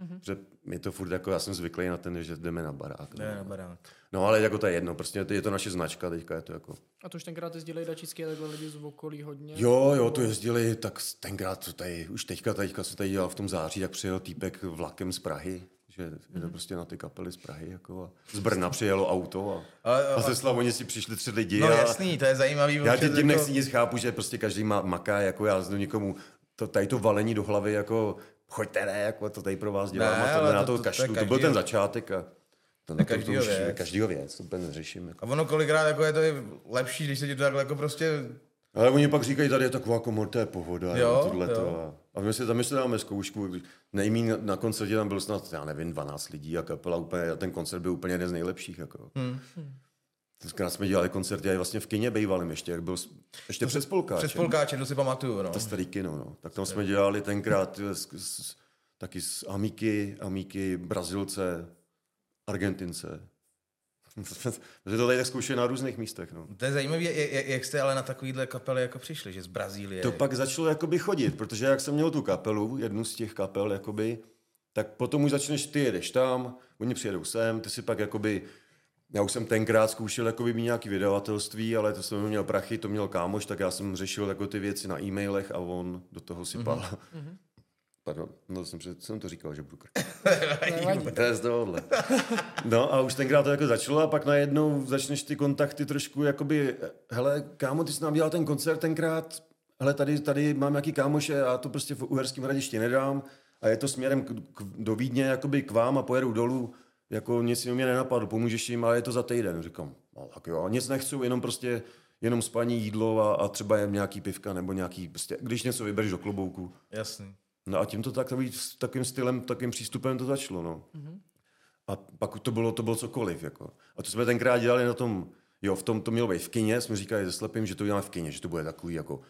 Speaker 2: barákos, že mi to furt jako, já jsem zvyklý na ten, že jdeme na barák.
Speaker 1: Ne, na barák.
Speaker 2: No ale jako to je jedno, prostě je to naše značka, teďka je to jako...
Speaker 3: A to už tenkrát jezdili dačicky a takhle lidi z okolí hodně.
Speaker 2: Jo, jo, to jezdili, tak tenkrát, to tady, už teďka, teďka se tady dělal v tom září, tak přijel týpek vlakem z Prahy, že jde prostě na ty kapely z Prahy, jako a z Brna přijelo auto a,
Speaker 1: Ale-
Speaker 2: a ze Slavoni si přišli tři lidi
Speaker 1: No
Speaker 2: a
Speaker 1: jasný, to je zajímavý.
Speaker 2: já
Speaker 1: občas
Speaker 2: tím
Speaker 1: jako-
Speaker 2: nechci nic chápu, že prostě každý má maká, jako já znu někomu, to, tady to valení do hlavy, jako choďte ne, jako to tady pro vás dělám
Speaker 1: Ne,
Speaker 2: a
Speaker 1: ale
Speaker 2: na
Speaker 1: to-
Speaker 2: to,
Speaker 1: to- to
Speaker 2: to, byl ten začátek a to, na to, to
Speaker 1: každýho
Speaker 2: už
Speaker 1: věc.
Speaker 2: každýho věc, to úplně neřeším. Jako.
Speaker 1: A ono kolikrát jako je to i lepší, když se ti to takhle jako prostě...
Speaker 2: Ale oni pak říkají, tady je taková komor, to je pohoda,
Speaker 1: Jo,
Speaker 2: tohle to. A my si tam si dáme zkoušku, nejmín na, na koncertě tam bylo snad, já nevím, 12 lidí a kapela úplně, a ten koncert byl úplně jeden z nejlepších. Jako. Hmm. Tenkrát jsme dělali koncerty i vlastně v kině bývalým ještě, jak byl, ještě před spolkáčem.
Speaker 1: Před spolkáčem, to si pamatuju, no.
Speaker 2: To starý kino, no. Tak tam jsme dělali tenkrát s, s, taky s Amíky, Amíky, Brazilce, Argentince. Že to tady tak zkoušeli na různých místech, no.
Speaker 1: To je zajímavé, jak, jak jste ale na takovýhle kapely jako přišli, že z Brazílie.
Speaker 2: To pak začalo jakoby chodit, protože jak jsem měl tu kapelu, jednu z těch kapel, jakoby, tak potom už začneš, ty jedeš tam, oni přijedou sem, ty si pak jakoby, já už jsem tenkrát zkoušel jakoby mít nějaký vydavatelství, ale to jsem měl prachy, to měl kámoš, tak já jsem řešil jako ty věci na e-mailech a on do toho sypal. Mm-hmm. Pardon, no jsem, před- jsem to říkal, že budu. To je z tohohle. No a už tenkrát to jako začalo a pak najednou začneš ty kontakty trošku jakoby, hele, kámo, ty jsi nám dělal ten koncert tenkrát, hele, tady, tady mám nějaký kámoše a to prostě v Uherském hradišti nedám a je to směrem k, k, do Vídně jakoby k vám a pojedu dolů, jako nic mi mě nenapadlo, pomůžeš jim, ale je to za týden. Říkám, no tak jo, nic nechci, jenom prostě jenom spaní jídlo a, a třeba jen nějaký pivka nebo nějaký, prostě, když něco vybereš do klobouku.
Speaker 1: Jasný.
Speaker 2: No a tímto tak, takový, takovým stylem, takovým přístupem to začalo, no. Mm-hmm. A pak to bylo, to bylo cokoliv, jako. A to jsme tenkrát dělali na tom, jo, v tom to mělo být v kině, jsme říkali se slepým, že to uděláme v kině, že to bude takový, jako,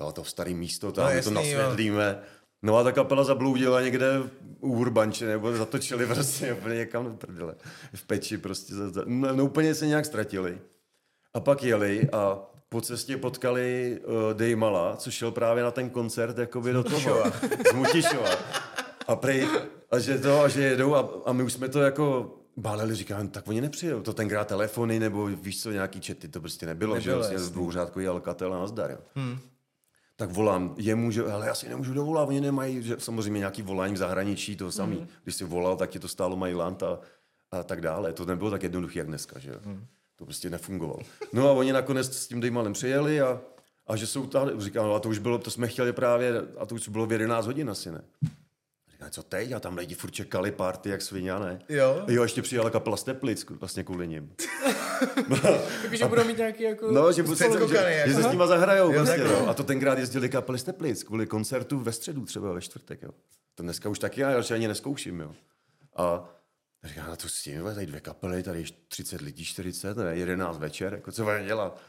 Speaker 2: jo, to starý místo, tam
Speaker 1: No,
Speaker 2: my to
Speaker 1: jasný, jo.
Speaker 2: No a ta kapela zabloudila někde u Urbanče, nebo zatočili prostě úplně někam do prdele. V peči prostě. No, no úplně se nějak ztratili. A pak jeli a po cestě potkali uh, Dejmala, což šel právě na ten koncert jakoby do toho. Z Mutišova. A prej, a že to, a že jedou a, a my už jsme to jako báleli, říkám, tak oni nepřijedou. To tenkrát telefony nebo víš co, nějaký čety, to prostě nebylo,
Speaker 1: Nebylo,
Speaker 2: že vlastně
Speaker 1: jasný.
Speaker 2: dvouřádkový Alcatel a nazdar, jo. Hmm. Tak volám jemu, že ale já si nemůžu dovolat, oni nemají, že samozřejmě nějaký volání v zahraničí, to samý. Hmm. Když si volal, tak ti to stálo mají a, a tak dále. To nebylo tak jednoduché, jak dneska, že. Hmm. To prostě nefungovalo. No a oni nakonec s tím Dejmalem přijeli a, a že jsou tady, říkám, no a to už bylo, to jsme chtěli právě, a to už bylo v 11 hodin asi, ne? Říkám, co teď? A tam lidi furt čekali party jak svině, ne?
Speaker 1: Jo.
Speaker 2: Jo, ještě přijela kapela z Teplic, vlastně kvůli nim.
Speaker 3: Takže budou mít nějaký jako...
Speaker 2: No, že,
Speaker 1: Jste
Speaker 2: že,
Speaker 1: jako.
Speaker 2: že se s nima zahrajou.
Speaker 1: Jo, takhle.
Speaker 2: no. A to tenkrát jezdili kapely z Teplic kvůli koncertu ve středu třeba ve čtvrtek. Jo. To dneska už taky já radši ani neskouším. Jo. A říkám, na to s tím, tady dvě kapely, tady je 30 lidí, 40, ne, 11 večer, jako co budeme dělat?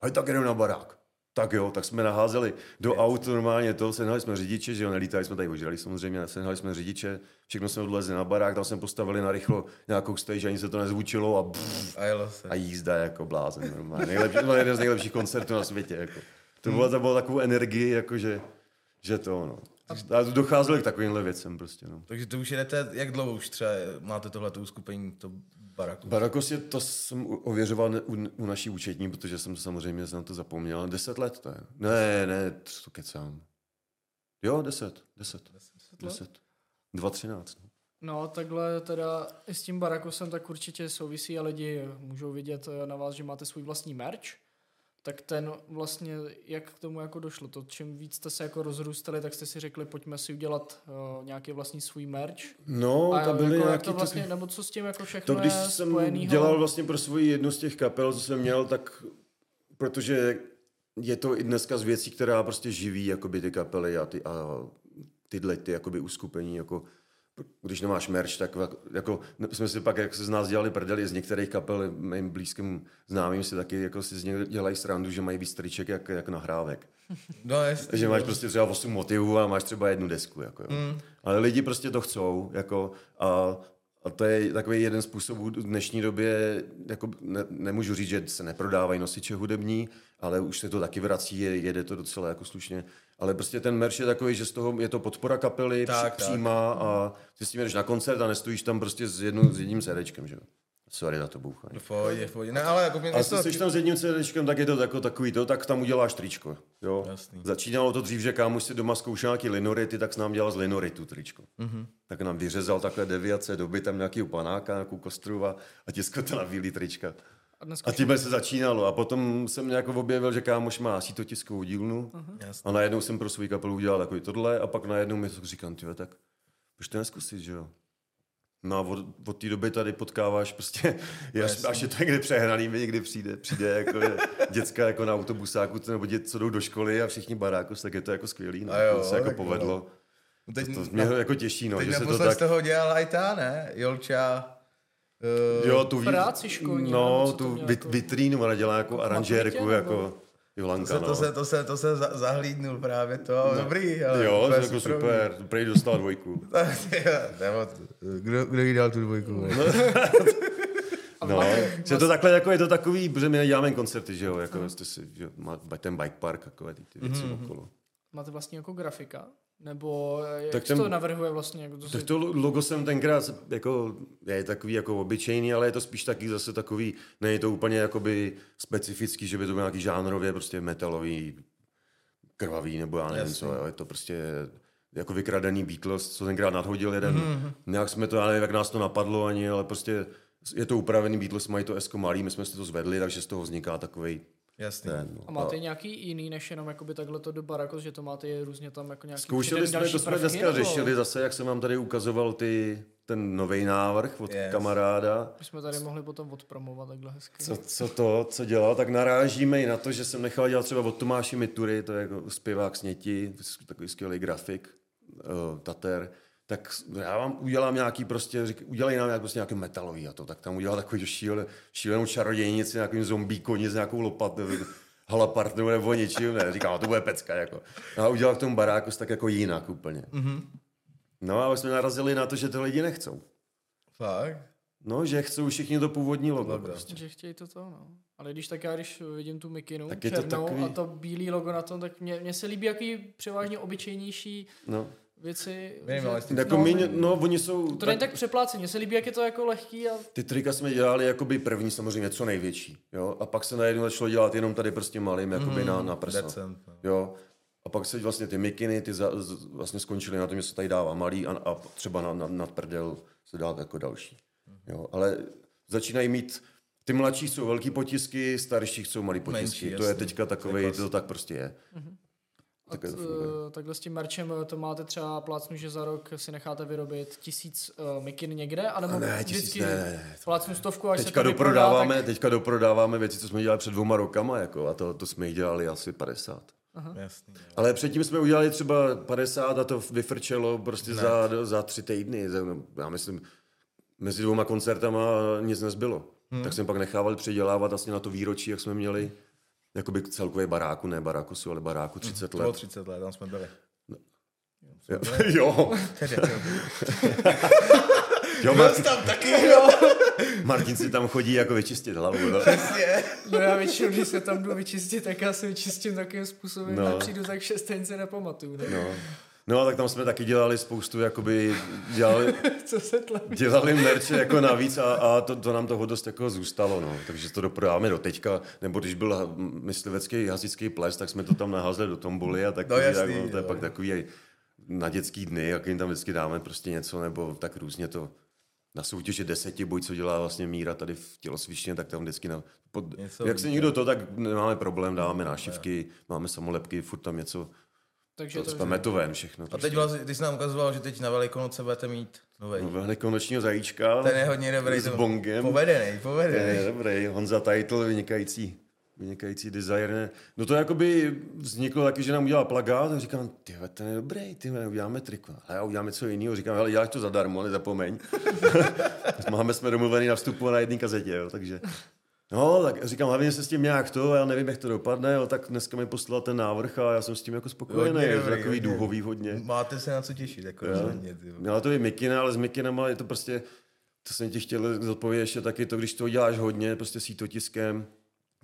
Speaker 2: A tak jdeme na barák. Tak jo, tak jsme naházeli do aut normálně to, sehnali jsme řidiče, že jo, nelítali jsme tady ožrali samozřejmě, sehnali jsme řidiče, všechno jsme odlezli na barák, tam jsme postavili na rychlo nějakou stage, ani se to nezvučilo a pff,
Speaker 1: A jelo se.
Speaker 2: a jízda jako blázen normálně. Nejlepší, to byl jeden z nejlepších koncertů na světě. Jako. To bylo, to bylo takovou energii, jako že, že to, no. A docházelo k takovýmhle věcem prostě, no.
Speaker 1: Takže to už jedete, jak dlouho už třeba máte tohleto uskupení, to baraku?
Speaker 2: Barakos je, to jsem ověřoval u, u naší účetní, protože jsem samozřejmě na to zapomněl. Deset let to je. Ne, ne, to kecám. Jo, deset, deset, deset. Dva třináct. no.
Speaker 3: No, takhle teda i s tím Barakosem tak určitě souvisí a lidi můžou vidět na vás, že máte svůj vlastní merch. Tak ten vlastně, jak k tomu jako došlo? To, čím víc jste se jako rozrůstali, tak jste si řekli, pojďme si udělat uh, nějaký vlastní svůj merch.
Speaker 2: No,
Speaker 3: a
Speaker 2: to byly
Speaker 3: jako, jak
Speaker 2: nějaký...
Speaker 3: to vlastně,
Speaker 2: tak-
Speaker 3: nebo co s tím jako všechno
Speaker 2: To když jsem
Speaker 3: spojenýho?
Speaker 2: dělal vlastně pro svoji jednu z těch kapel, co jsem měl, tak protože je to i dneska z věcí, která prostě živí jakoby ty kapely a, ty, a tyhle ty jakoby uskupení, jako když nemáš merch, tak jako jsme si pak, jak se z nás dělali prdeli z některých kapel, mým blízkým známým si taky jako si z něj dělají srandu, že mají víc triček jak, jak nahrávek.
Speaker 1: No jasný.
Speaker 2: Že máš prostě třeba 8 motivů a máš třeba jednu desku. Jako, jo. Mm. Ale lidi prostě to chcou. Jako, a, a to je takový jeden způsobů v dnešní době, jako ne, nemůžu říct, že se neprodávají nosiče hudební, ale už se to taky vrací, je, jede to docela jako slušně. Ale prostě ten merch je takový, že z toho je to podpora kapely,
Speaker 1: Tak,
Speaker 2: tak,
Speaker 1: tak.
Speaker 2: přímá a ty s tím jdeš na koncert a nestojíš tam prostě s, jednou, s jedním CDčkem, že jo. Sorry za to bouchání.
Speaker 1: Pohodě, v pohodě. Ne, ale jako mě
Speaker 2: A jestli jsi tam s jedním CDčkem, tak je to jako takový to, tak tam uděláš tričko. Jo?
Speaker 1: Jasný.
Speaker 2: Začínalo to dřív, že kámoš si doma zkoušel nějaký linority, tak s nám dělal z linoritu tričko. Mm-hmm. Tak nám vyřezal takhle deviace doby, tam nějaký panáka, nějakou kostru a, a tiskl to na bílý trička.
Speaker 3: A dneska
Speaker 2: A tímhle se začínalo. A potom jsem jako objevil, že kámoš má sítotiskovou dílnu.
Speaker 1: Jasný.
Speaker 2: A najednou jsem pro svou kapelu udělal takový tohle a pak najednou mi říkám, tyjo, tak proč to neskusit, že jo? No a od, od té doby tady potkáváš prostě, je, až, až je to někdy přehraný, mi někdy přijde, přijde jako děcka jako na autobusáku, nebo děti, co jdou do školy a všichni barákos, tak je to jako skvělý, no,
Speaker 1: A jo,
Speaker 2: to se jako
Speaker 1: tak
Speaker 2: povedlo.
Speaker 1: Teď,
Speaker 2: To mě jako těší, no,
Speaker 1: teď
Speaker 2: že se to
Speaker 1: naposled
Speaker 2: tak...
Speaker 1: z toho dělala i ta, ne? Jolča. Uh,
Speaker 2: Jo, tu
Speaker 3: Práci školní,
Speaker 2: No,
Speaker 3: to
Speaker 2: tu vit,
Speaker 3: jako?
Speaker 2: vitrínu, ona dělá jako aranžérku, jako
Speaker 1: to
Speaker 2: Jolanka,
Speaker 1: se,
Speaker 2: no.
Speaker 1: to, se, to, se, to se za, zahlídnul právě to. No. Dobrý, ale
Speaker 2: Jo,
Speaker 1: úplně
Speaker 2: jako super, prej dostal dvojku.
Speaker 1: Nebo, kdo, kdo jí dal tu dvojku? No.
Speaker 2: No, že to takhle jako je to takový, protože my neděláme koncerty, že jo, jako jste si, že má ten bike park, takové ty, ty věci mm-hmm. okolo.
Speaker 3: máte vlastně jako grafika? Nebo eh, jak
Speaker 2: Tak
Speaker 3: tak
Speaker 2: ten-
Speaker 3: to navrhuje vlastně? Jako to
Speaker 2: Tak
Speaker 3: si...
Speaker 2: to logo jsem tenkrát jako, je takový jako obyčejný, ale je to spíš taky zase takový, není to úplně jakoby specifický, že by to byl nějaký žánrově prostě metalový, krvavý nebo já nevím
Speaker 1: Jasně.
Speaker 2: co, jo, je to prostě jako vykradený Beatles, co tenkrát nadhodil jeden. Mm-hmm. Nějak jsme to, já nevím, jak nás to napadlo ani, ale prostě je to upravený, Beatles mají to esko malý, my jsme si to zvedli, takže z toho vzniká takový
Speaker 1: Jasný.
Speaker 2: ten. No.
Speaker 3: A máte nějaký jiný, než jenom jakoby takhle to do barakos, že to máte je různě tam jako nějaký
Speaker 2: Zkoušeli jsme, to jsme
Speaker 3: prvky,
Speaker 2: dneska
Speaker 3: nebo
Speaker 2: řešili zase, jak jsem vám tady ukazoval ty, ten nový návrh od
Speaker 1: Yes.
Speaker 2: kamaráda.
Speaker 3: Bychom tady mohli potom odpromovat takhle hezky.
Speaker 2: Co, co to, co dělal, tak narážíme i na to, že jsem nechal dělat třeba od Tomáši Mitury, to je jako zpěvák Sněti, takový skvělý grafik, uh, Tater, tak já vám udělám nějaký prostě, řík, udělej nám prostě nějaký metalový a to, tak tam udělal takový šíle, šílenou čarodějnici, nějakým zombie koni s nějakou lopatou, halapartnou nebo něčím, ne, říkám, "No, to bude pecka, jako. No a udělal k tomu baráku tak jako jinak úplně. Mm-hmm. No a jsme narazili na to, že to lidi nechcou.
Speaker 1: Fakt?
Speaker 2: No, že chcou všichni to původní logo.
Speaker 1: Logo.
Speaker 2: Prostě.
Speaker 3: Že chtějí to to, no. Ale když tak já, když vidím tu mikinu
Speaker 2: Tak je to
Speaker 3: černou
Speaker 2: takový-
Speaker 3: a to bílý logo na tom, tak mně, mně se líbí jaký převážně obyčejnější
Speaker 2: No.
Speaker 3: Věci.
Speaker 1: Minimalistický.
Speaker 2: Jako
Speaker 3: no,
Speaker 2: míň, no, oni jsou...
Speaker 3: to není tak přeplácení, mně se líbí, jak je to jako lehký a
Speaker 2: Ty trika jsme dělali jakoby první samozřejmě co největší, jo? A pak se najednou začalo dělat jenom tady prostě malým, jakoby mm, na, na prsa.
Speaker 1: Decent, no.
Speaker 2: Jo? A pak se vlastně ty mikiny, ty za, z, vlastně skončily na tom, že se tady dává malý a, a třeba na, na, nad prdel se dá jako další. Jo? Ale začínají mít, ty mladší jsou velký potisky, starší jsou malý potisky.
Speaker 1: Menší,
Speaker 2: to je teďka takový, to tak prostě je.
Speaker 3: A t, eh, takhle s tím merčem eh, to máte třeba plácnu, že za rok si necháte vyrobit tisíc uh, mikin někde, anebo
Speaker 2: Ne, tisíc
Speaker 3: vždycky
Speaker 2: ne, ne, ne.
Speaker 3: plácnu stovku, až
Speaker 2: Teďka
Speaker 3: se to
Speaker 2: doprodáváme,
Speaker 3: tak...
Speaker 2: teďka doprodáváme věci, co jsme dělali před dvouma rokama, jako, a to, to jsme jich dělali asi 50.
Speaker 1: Jasný. jo.
Speaker 2: Ale předtím jsme udělali třeba 50 a to vyfrčelo prostě za, za tři týdny. Za- no, Já myslím, mezi dvouma koncertama nic nezbylo. Hmm. Tak jsme pak nechávali předělávat vlastně na to výročí, jak jsme měli jakoby celkově baráku, ne barákusu, ale baráku 30
Speaker 1: To bylo
Speaker 2: let.
Speaker 1: 30 let, tam jsme byli.
Speaker 2: Jo, jo.
Speaker 1: Jo.
Speaker 2: jo
Speaker 1: Byl
Speaker 2: Martin,
Speaker 1: jsi tam taky, jo?
Speaker 2: Martin si tam chodí jako vyčistit hlavu. No.
Speaker 1: Přesně.
Speaker 3: No já většinou, když se tam jdu vyčistit, tak já se vyčistím takovým způsobem,
Speaker 2: No.
Speaker 3: no. přijdu tak šest ten se nepamatuju. Ne?
Speaker 2: No. No, tak tam jsme taky dělali spoustu, jakoby, dělali,
Speaker 3: Co se
Speaker 2: dělali merče jako navíc a, a to, to, nám toho dost jako zůstalo, no. Takže to doprodáváme do teďka, nebo když byl myslivecký hasičský ples, tak jsme to tam naházeli do tomboly a tak
Speaker 1: No jasný,
Speaker 2: tak, no, to je
Speaker 1: jo.
Speaker 2: pak takový na dětský dny, jak jim tam vždycky dáme prostě něco, nebo tak různě to na soutěži deseti boj, co dělá vlastně Míra tady v tělocvičně, tak tam vždycky na, pod,
Speaker 1: Něco
Speaker 2: jak se někdo to, tak nemáme problém, dáváme nášivky, máme samolepky, furt tam něco,
Speaker 3: Takže
Speaker 2: to
Speaker 3: to,
Speaker 2: jsme metoven všechno.
Speaker 1: A teď vlastně, ty jsi nám ukazoval, že teď na Velikonoce budete mít nový.
Speaker 2: No, Velikonočního zajíčka.
Speaker 1: Ten je hodně dobrý.
Speaker 2: S
Speaker 1: to-
Speaker 2: bongem.
Speaker 1: Povedený, povedený.
Speaker 2: je dobrý, Honza Title, vynikající, vynikající designer. No to jakoby vzniklo taky, že nám udělal plagát a říkám, ty ten je dobrý, ty uděláme triko. A já uděláme něco jiného, říkám, hele, děláš to zadarmo, nezapomeň. Máme jsme domluvený na vstupu na jedné kazetě, jo, takže... No, tak říkám, hlavně se s tím nějak to, já nevím, jak to dopadne, jo, tak dneska mi poslal ten návrh a já jsem s tím jako spokojený,
Speaker 1: Hodně
Speaker 2: je to takový
Speaker 1: hodně.
Speaker 2: důhový hodně.
Speaker 1: Máte se na co těšit, jako rozhodně.
Speaker 2: Měla to i Mikina, ale s Mikinama je to prostě, to jsem ti chtěl zodpovědět ještě taky to, když to děláš hodně, prostě sítotiskem,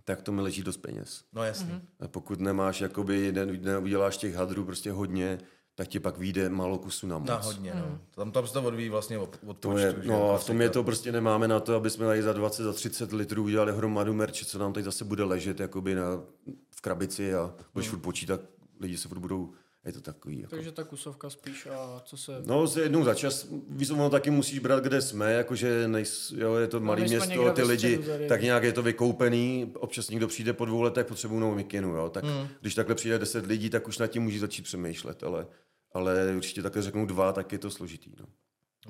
Speaker 2: tak to mi leží dost peněz.
Speaker 1: No jasný.
Speaker 2: A pokud nemáš, jakoby, ne, neuděláš těch hadrů prostě hodně, tak ti pak vyjde málo kusů na moc.
Speaker 1: Na hodně, no. Tam, tam se to odvíjí vlastně od, od
Speaker 2: To
Speaker 1: počtu,
Speaker 2: je,
Speaker 1: že
Speaker 2: no a v tom je to prostě nemáme na to, aby jsme tady za 20, za 30 litrů udělali hromadu merče, co nám teď zase bude ležet jakoby na, v krabici a budeš
Speaker 1: Hmm.
Speaker 2: furt počítat, lidi se furt budou, je to takový. Jako.
Speaker 3: Takže ta kusovka spíš a co se...
Speaker 2: No, se jednou za čas, víš, ono taky musíš brát, kde jsme, jakože nejs, jo, je to malý
Speaker 3: nejsme
Speaker 2: město, ty lidi,
Speaker 3: tady.
Speaker 2: tak nějak je to vykoupený, občas někdo přijde po dvou letech, potřebují novou mikinu, jo, tak
Speaker 1: Hmm.
Speaker 2: když takhle přijde deset lidí, tak už nad tím můžeš začít přemýšlet, ale, ale určitě takhle řeknou dva, tak je to složitý, no.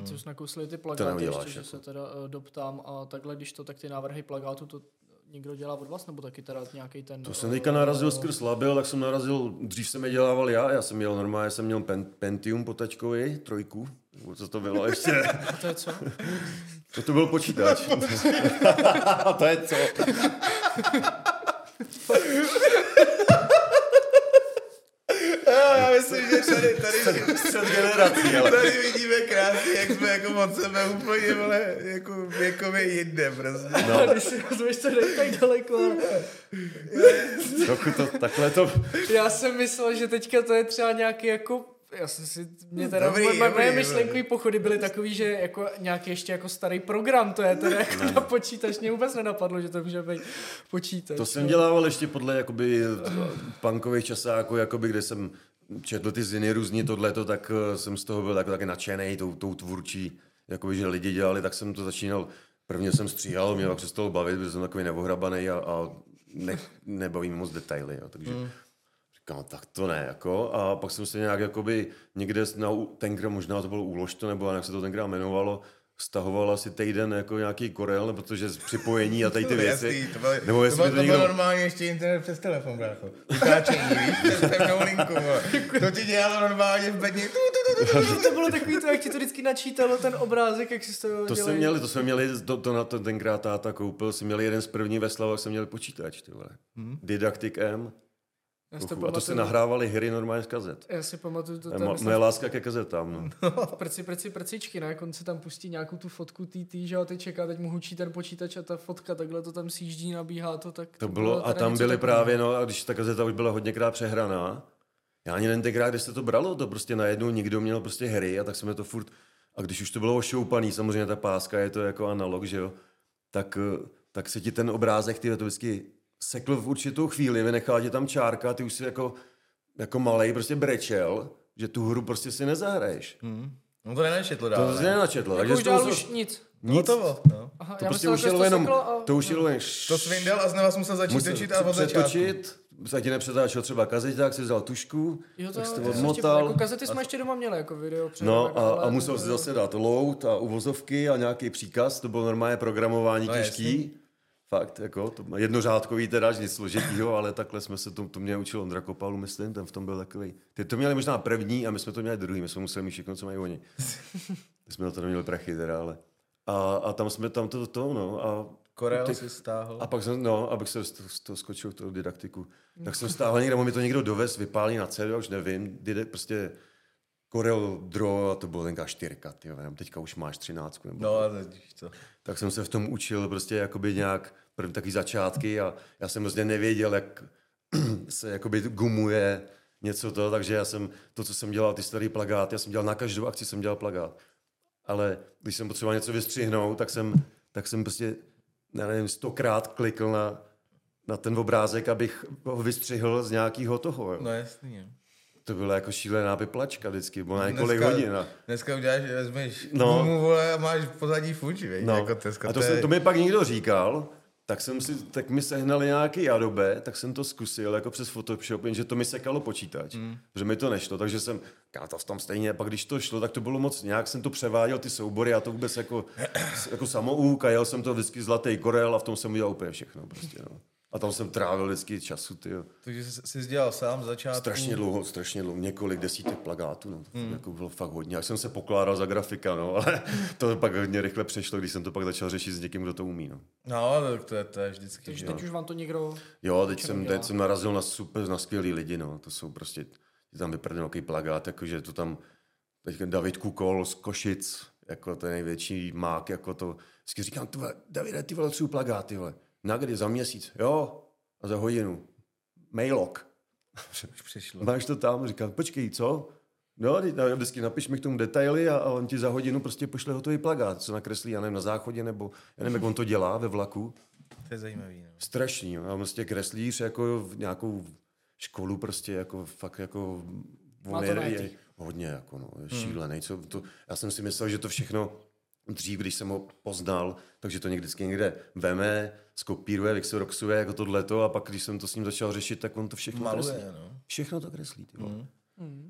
Speaker 3: Co jsi nakousli ty
Speaker 2: To
Speaker 3: plagáty,
Speaker 2: neuděláš,
Speaker 3: ještě, že
Speaker 2: jako.
Speaker 3: se teda uh, doptám a takhle, když to, tak ty návrhy plagátu to někdo dělá od vás, nebo taky teda nějaký ten...
Speaker 2: To jsem teďka narazil skrz labil, tak jsem narazil, dřív jsem je dělával já, já jsem měl normálně, jsem měl pen, Pentium potačkový, trojku, co to bylo ještě,
Speaker 3: A to je co?
Speaker 2: to, to byl počítač. to je co?
Speaker 1: Jo, já myslím, že tady, tady,
Speaker 2: Střed generací, ale.
Speaker 1: tady vidíme krásně, jak jsme jako od sebe úplně, vole, jako věkově jinde prostě.
Speaker 3: No. Když si rozumíš, to nejde tak daleko. ale
Speaker 2: Trochu to, takhle to,
Speaker 3: Já jsem myslel, že teďka to je třeba nějaký jako já jsem si, mě teda,
Speaker 1: Dobrý,
Speaker 3: moje,
Speaker 1: dobrý,
Speaker 3: moje
Speaker 1: dobrý.
Speaker 3: myšlenkový pochody byly takový, že jako nějaký ještě jako starý program, to je teda jako na počítač, mě vůbec nenapadlo, že to může být počítač.
Speaker 2: to jsem dělával ještě podle jakoby punkových časáků, jakoby, kde jsem četl ty ziny různě tohleto, tak eh, jsem z toho byl tak, taky nadšený tou, tou tvůrčí, jakoby, že lidi dělali, tak jsem to začínal, prvně jsem stříhal, mě pak přestalo bavit, protože jsem takový neohrabaný a, a ne, nebavím moc detaily, jo, takže mm. říkám, tak to ne, jako, a pak jsem se nějak, jakoby, někde na, tenkrát, možná to bylo úložto, nebo jak se to tenkrát jmenovalo, stahoval asi týden jako nějaký korel, protože z připojení a tady ty věci.
Speaker 1: Jasný, to bylo,
Speaker 2: nebo
Speaker 1: to
Speaker 2: jestli
Speaker 1: bylo,
Speaker 2: by to
Speaker 1: to bylo
Speaker 2: někdo...
Speaker 1: normálně ještě internet přes telefon, brácho. Utáčení, víš, přes pevnou linku, vole. To ti dělalo normálně v bedně. Tu.
Speaker 3: to bylo takový to, jak ti to vždycky načítalo ten obrázek, jak si to
Speaker 2: To
Speaker 3: dělají.
Speaker 2: jsme měli, to jsme měli, to, to na to tenkrát táta koupil, jsme měli jeden z první ve Slavách, jsme měli počítač, ty vole. Hmm. Didactic M.
Speaker 3: Já si to
Speaker 2: Uchu, a to se
Speaker 3: pamatuju-
Speaker 2: nahrávali hry normálně z kazet.
Speaker 3: Já si pamatuju to,
Speaker 2: To
Speaker 3: to myslím,
Speaker 2: moje láska ke kazetám, no.
Speaker 3: prci, prci, prcičky, ne? Jak on si tam pustí nějakou tu fotku tý, tý že a teď čeká, teď mu hučí ten počítač a ta fotka takhle to tam sjíždí, nabíhá to, tak
Speaker 2: To bylo, a tam byly právě, no, a když ta kazeta už byla hodněkrát přehraná, já ani nevím tenkrát, kde se to bralo, to prostě najednou někdo měl prostě hry a tak jsme to furt, a když už to bylo ošoupaný, samozřejmě ta páska je to jako analog, že jo, tak, eh, tak se ti ten obrázek, ty to vždycky sekl v určitou chvíli, vynechal ti tam čárka, ty už si jako, jako malej prostě brečel, že tu hru prostě si nezahraješ.
Speaker 1: No to nenačetlo
Speaker 2: To
Speaker 1: dál.
Speaker 2: se
Speaker 1: ne?
Speaker 2: nenačetlo.
Speaker 3: Jako už
Speaker 2: to
Speaker 3: dál
Speaker 2: už-
Speaker 3: už nic.
Speaker 1: No to, no.
Speaker 3: Aha,
Speaker 2: to
Speaker 3: já
Speaker 2: prostě
Speaker 3: myslel,
Speaker 2: už jelo
Speaker 3: to
Speaker 2: jenom,
Speaker 3: a...
Speaker 2: to už jelo jen
Speaker 1: To svindal a znova musel začít
Speaker 2: Musel
Speaker 1: točit a od začátku.
Speaker 2: přetočit, se ti nepřetáčel třeba kazeták, si vzal tušku,
Speaker 3: Jo, to,
Speaker 2: tak jsi to
Speaker 3: to
Speaker 2: odmotal.
Speaker 3: Ještě, jako kazety jsme ještě doma měli, jako video.
Speaker 2: No
Speaker 3: přehrávek,
Speaker 2: a, a
Speaker 3: to
Speaker 2: musel si zase dát load a uvozovky a nějaký příkaz, to bylo normálně programování
Speaker 1: No,
Speaker 2: těžký. Fakt, jako, to jednořádkový teda, nic složitýho, ale takhle jsme se, to, to mě učil Ondra Kopalu, myslím, ten v tom byl takový. Ty to měli možná první a my jsme to měli druhý, my jsme museli mít všechno, co mají oni. My jsme na to neměli prachy teda, ale. A, a tam jsme tam to, to no, a
Speaker 1: Korel
Speaker 2: Ty-
Speaker 1: si stáhl.
Speaker 2: a pak jsem, no, abych se z toho- z toho skočil, tu didaktiku, tak jsem stáhl někde, mi to někdo dovez, vypálí na CD, už nevím, dide, prostě Corel Draw a to bylo tenka čtyřka, ty teďka už máš třináctku. Nebo
Speaker 1: No a teď co.
Speaker 2: tak jsem se v tom učil prostě jakoby nějak první taky začátky a já jsem prostě nevěděl, jak se jakoby gumuje, něco to, takže já jsem, to, co jsem dělal, ty starý plagát, já jsem dělal na každou akci, jsem dělal plagát. Ale když jsem potřeboval něco vystřihnout, tak jsem, tak jsem prostě, já nevím, stokrát klikl na, na ten obrázek, abych ho vystřihl z nějakého toho. Jo.
Speaker 1: No jasný.
Speaker 2: To byla jako šílená vyplačka vždycky, bylo na několik hodin. A,
Speaker 1: Dneska uděláš, vezmeš
Speaker 2: No.
Speaker 1: no. mu, vole, a máš pozadí veď?
Speaker 2: no.
Speaker 1: Jako dneska
Speaker 2: a to,
Speaker 1: je-
Speaker 2: jsem, to mi pak někdo říkal, tak jsem si, tak mi sehnali nějaký Adobe, tak jsem to zkusil jako přes Photoshop, jenže to mi sekalo počítač, mm. protože mi to nešlo, takže jsem, já to tam stejně, pak když to šlo, tak to bylo moc, nějak jsem to převáděl, ty soubory, já to vůbec jako, jako samouk a jel jsem to vždycky zlatý korel a v tom jsem udělal úplně všechno prostě, no. A tam jsem trávil vždycky času, ty
Speaker 1: Takže jsi, jsi dělal sám začátku.
Speaker 2: Strašně dlouho, strašně dlouho, několik desítek plagátů, no. Hmm. Jako bylo fakt hodně. Já jsem se pokládal za grafika, no, ale to pak hodně rychle přešlo, když jsem to pak začal řešit s někým, kdo to umí, no.
Speaker 1: No, tak to je, to je vždycky.
Speaker 3: Takže
Speaker 1: že
Speaker 3: teď už vám to někdo...
Speaker 2: Jo, teď jsem, teď jsem narazil na super, na skvělý lidi, no. To jsou prostě, je tam vyprdne nějaký plagát, jakože to tam, teď David Kukol z Košic, jako to je největší mák, jako to, vždycky říkám, ty vole, Davide, ty vole, tři plagát, ty vole. Na kdy, za měsíc? Jo, a za hodinu. Mailok.
Speaker 1: Už přišlo.
Speaker 2: Máš to tam? Říkám, počkej, co? No, vždycky napiš mi k tomu detaily a, a on ti za hodinu prostě pošle hotový plagát, co nakreslí, já nevím, na záchodě, nebo já nevím, jak on to dělá ve vlaku.
Speaker 1: To je zajímavý, no.
Speaker 2: Strašný, jo. A prostě kreslíř jako v nějakou školu prostě jako fakt jako
Speaker 3: Má
Speaker 2: on
Speaker 3: to
Speaker 2: je, hodně jako no, je šílený. Co, to, já jsem si myslel, že to všechno dřív, když jsem ho poznal, takže to někdy vždycky někde veme, skopíruje, vixoroxuje jako tohleto a pak, když jsem to s ním začal řešit, tak on to všechno
Speaker 1: Maluje,
Speaker 2: kreslí.
Speaker 1: no.
Speaker 2: Všechno to kreslí, ty vole.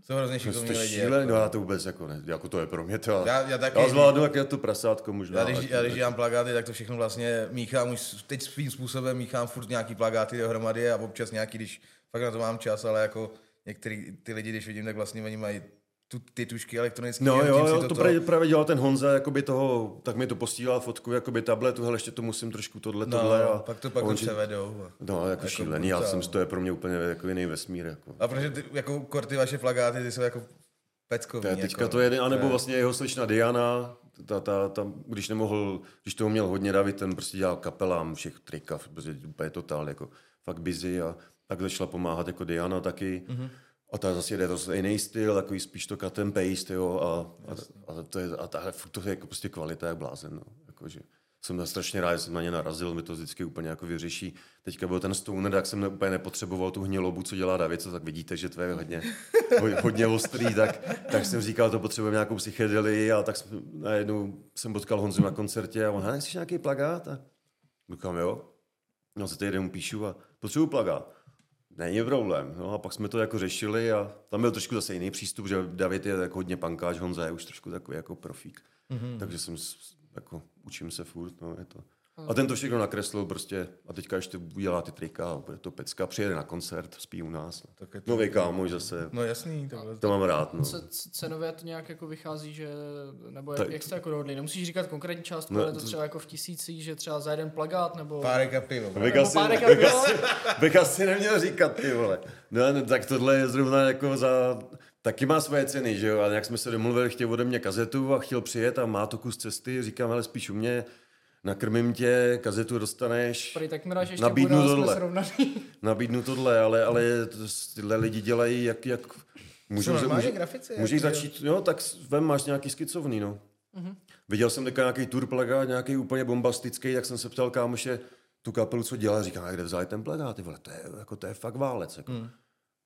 Speaker 1: Jsou hrozně
Speaker 2: To
Speaker 1: šikovní
Speaker 2: je
Speaker 1: lidi.
Speaker 2: šílený,
Speaker 1: jako.
Speaker 2: no já to vůbec jako ne, jako to je pro mě to.
Speaker 1: Já- já taky-
Speaker 2: já zvládnu, jak je to prasátko možná.
Speaker 1: Já když,
Speaker 2: ale-
Speaker 1: já když dělám plagáty, tak to všechno vlastně míchám už teď svým způsobem, míchám furt nějaký plagáty dohromady a občas nějaký, když fakt na to mám čas, ale jako některý ty lidi, když vidím, tak vlastně oni mají tu, ty tušky elektronické.
Speaker 2: No jo, jo, to
Speaker 1: toto-
Speaker 2: právě, právě dělal ten Honza, jakoby toho, tak mi to posílal fotku, jakoby tabletu, hele, ještě to musím trošku tohle,
Speaker 1: No,
Speaker 2: tohle. A,
Speaker 1: pak to pak to
Speaker 2: on ti-
Speaker 1: převedou. a-
Speaker 2: No, jako, šílený, já jsem, to je pro mě úplně jako jiný vesmír. Jako.
Speaker 1: A protože ty, jako kor, ty vaše plagáty, ty jsou jako peckovní.
Speaker 2: To je, teďka
Speaker 1: jako,
Speaker 2: to je, anebo
Speaker 1: to
Speaker 2: vlastně jeho slečna Diana, ta, ta, ta, když nemohl, když toho měl hodně David, ten prostě dělal kapelám všech trika, prostě úplně totál, jako fakt busy a tak začala pomáhat jako Diana taky. Mm-hmm. A ta zase jde to jiný styl, takový spíš to cut and paste, jo, a, a, a, to je, a ta, to je jako prostě kvalita jak blázen, no, jakože. Jsem strašně rád, že jsem na ně narazil, mi to vždycky úplně jako vyřeší. Teďka byl ten stoner, tak jsem ne, úplně nepotřeboval tu hnilobu, co dělá David, co tak vidíte, že to je hodně, ho- hodně ostrý, tak, tak jsem říkal, to potřebujeme nějakou psychedelii a tak jsem, najednou jsem potkal Honzu na koncertě a on, "Hele, nechceš nějaký plagát? A říkám, jo. No, za týden mu píšu a potřebuji plagát. Není problém. No a pak jsme to jako řešili a tam byl trošku zase jiný přístup, že David je jako hodně pankáč, Honza je už trošku takový jako profík. Mm-hmm. Takže jsem jako učím se furt, no je to. A ten to všechno nakreslil prostě a teďka ještě udělá ty trika a bude to pecka, přijede na koncert, spí u nás. No.
Speaker 1: Tak je to-
Speaker 2: Nový kámoš zase,
Speaker 1: No jasný, to
Speaker 2: to mám rád, no.
Speaker 3: C- c- cenově to nějak jako vychází, že, nebo jak,
Speaker 2: Tak-
Speaker 3: jak jste jako dohodli? Nemusíš říkat konkrétní částku,
Speaker 2: No,
Speaker 3: ale je to
Speaker 2: to-
Speaker 3: třeba jako v tisících, že třeba za jeden plagát, nebo...
Speaker 1: Párek a pivo.
Speaker 2: Bych asi,
Speaker 3: párek a
Speaker 2: bych, asi, bych asi neměl říkat, ty vole. No, no, tak tohle je zrovna jako za... Taky má svoje ceny, že jo? A jak jsme se domluvili, chtěl ode mě kazetu a chtěl přijet a má to kus cesty, říkám, ale spíš u mě, nakrmím tě, kazetu dostaneš,
Speaker 3: Prý, tak mi dáš ještě
Speaker 2: Nabídnu
Speaker 3: jsme
Speaker 2: tohle. nabídnu tohle, ale, ale to, tyhle lidi dělají, jak, jak můžou,
Speaker 1: normálně
Speaker 2: může-
Speaker 1: grafici,
Speaker 2: můžeš
Speaker 1: jak-
Speaker 2: začít, jo, tak vem, máš nějaký skicovný, no.
Speaker 3: Mhm.
Speaker 2: Viděl jsem teďka nějaký tour plagát, nějaký úplně bombastický, tak jsem se ptal kámoše, tu kapelu, co dělá, říkám, a kde vzali ten plagát, ty vole, to je, jako, to je fakt válec, jako.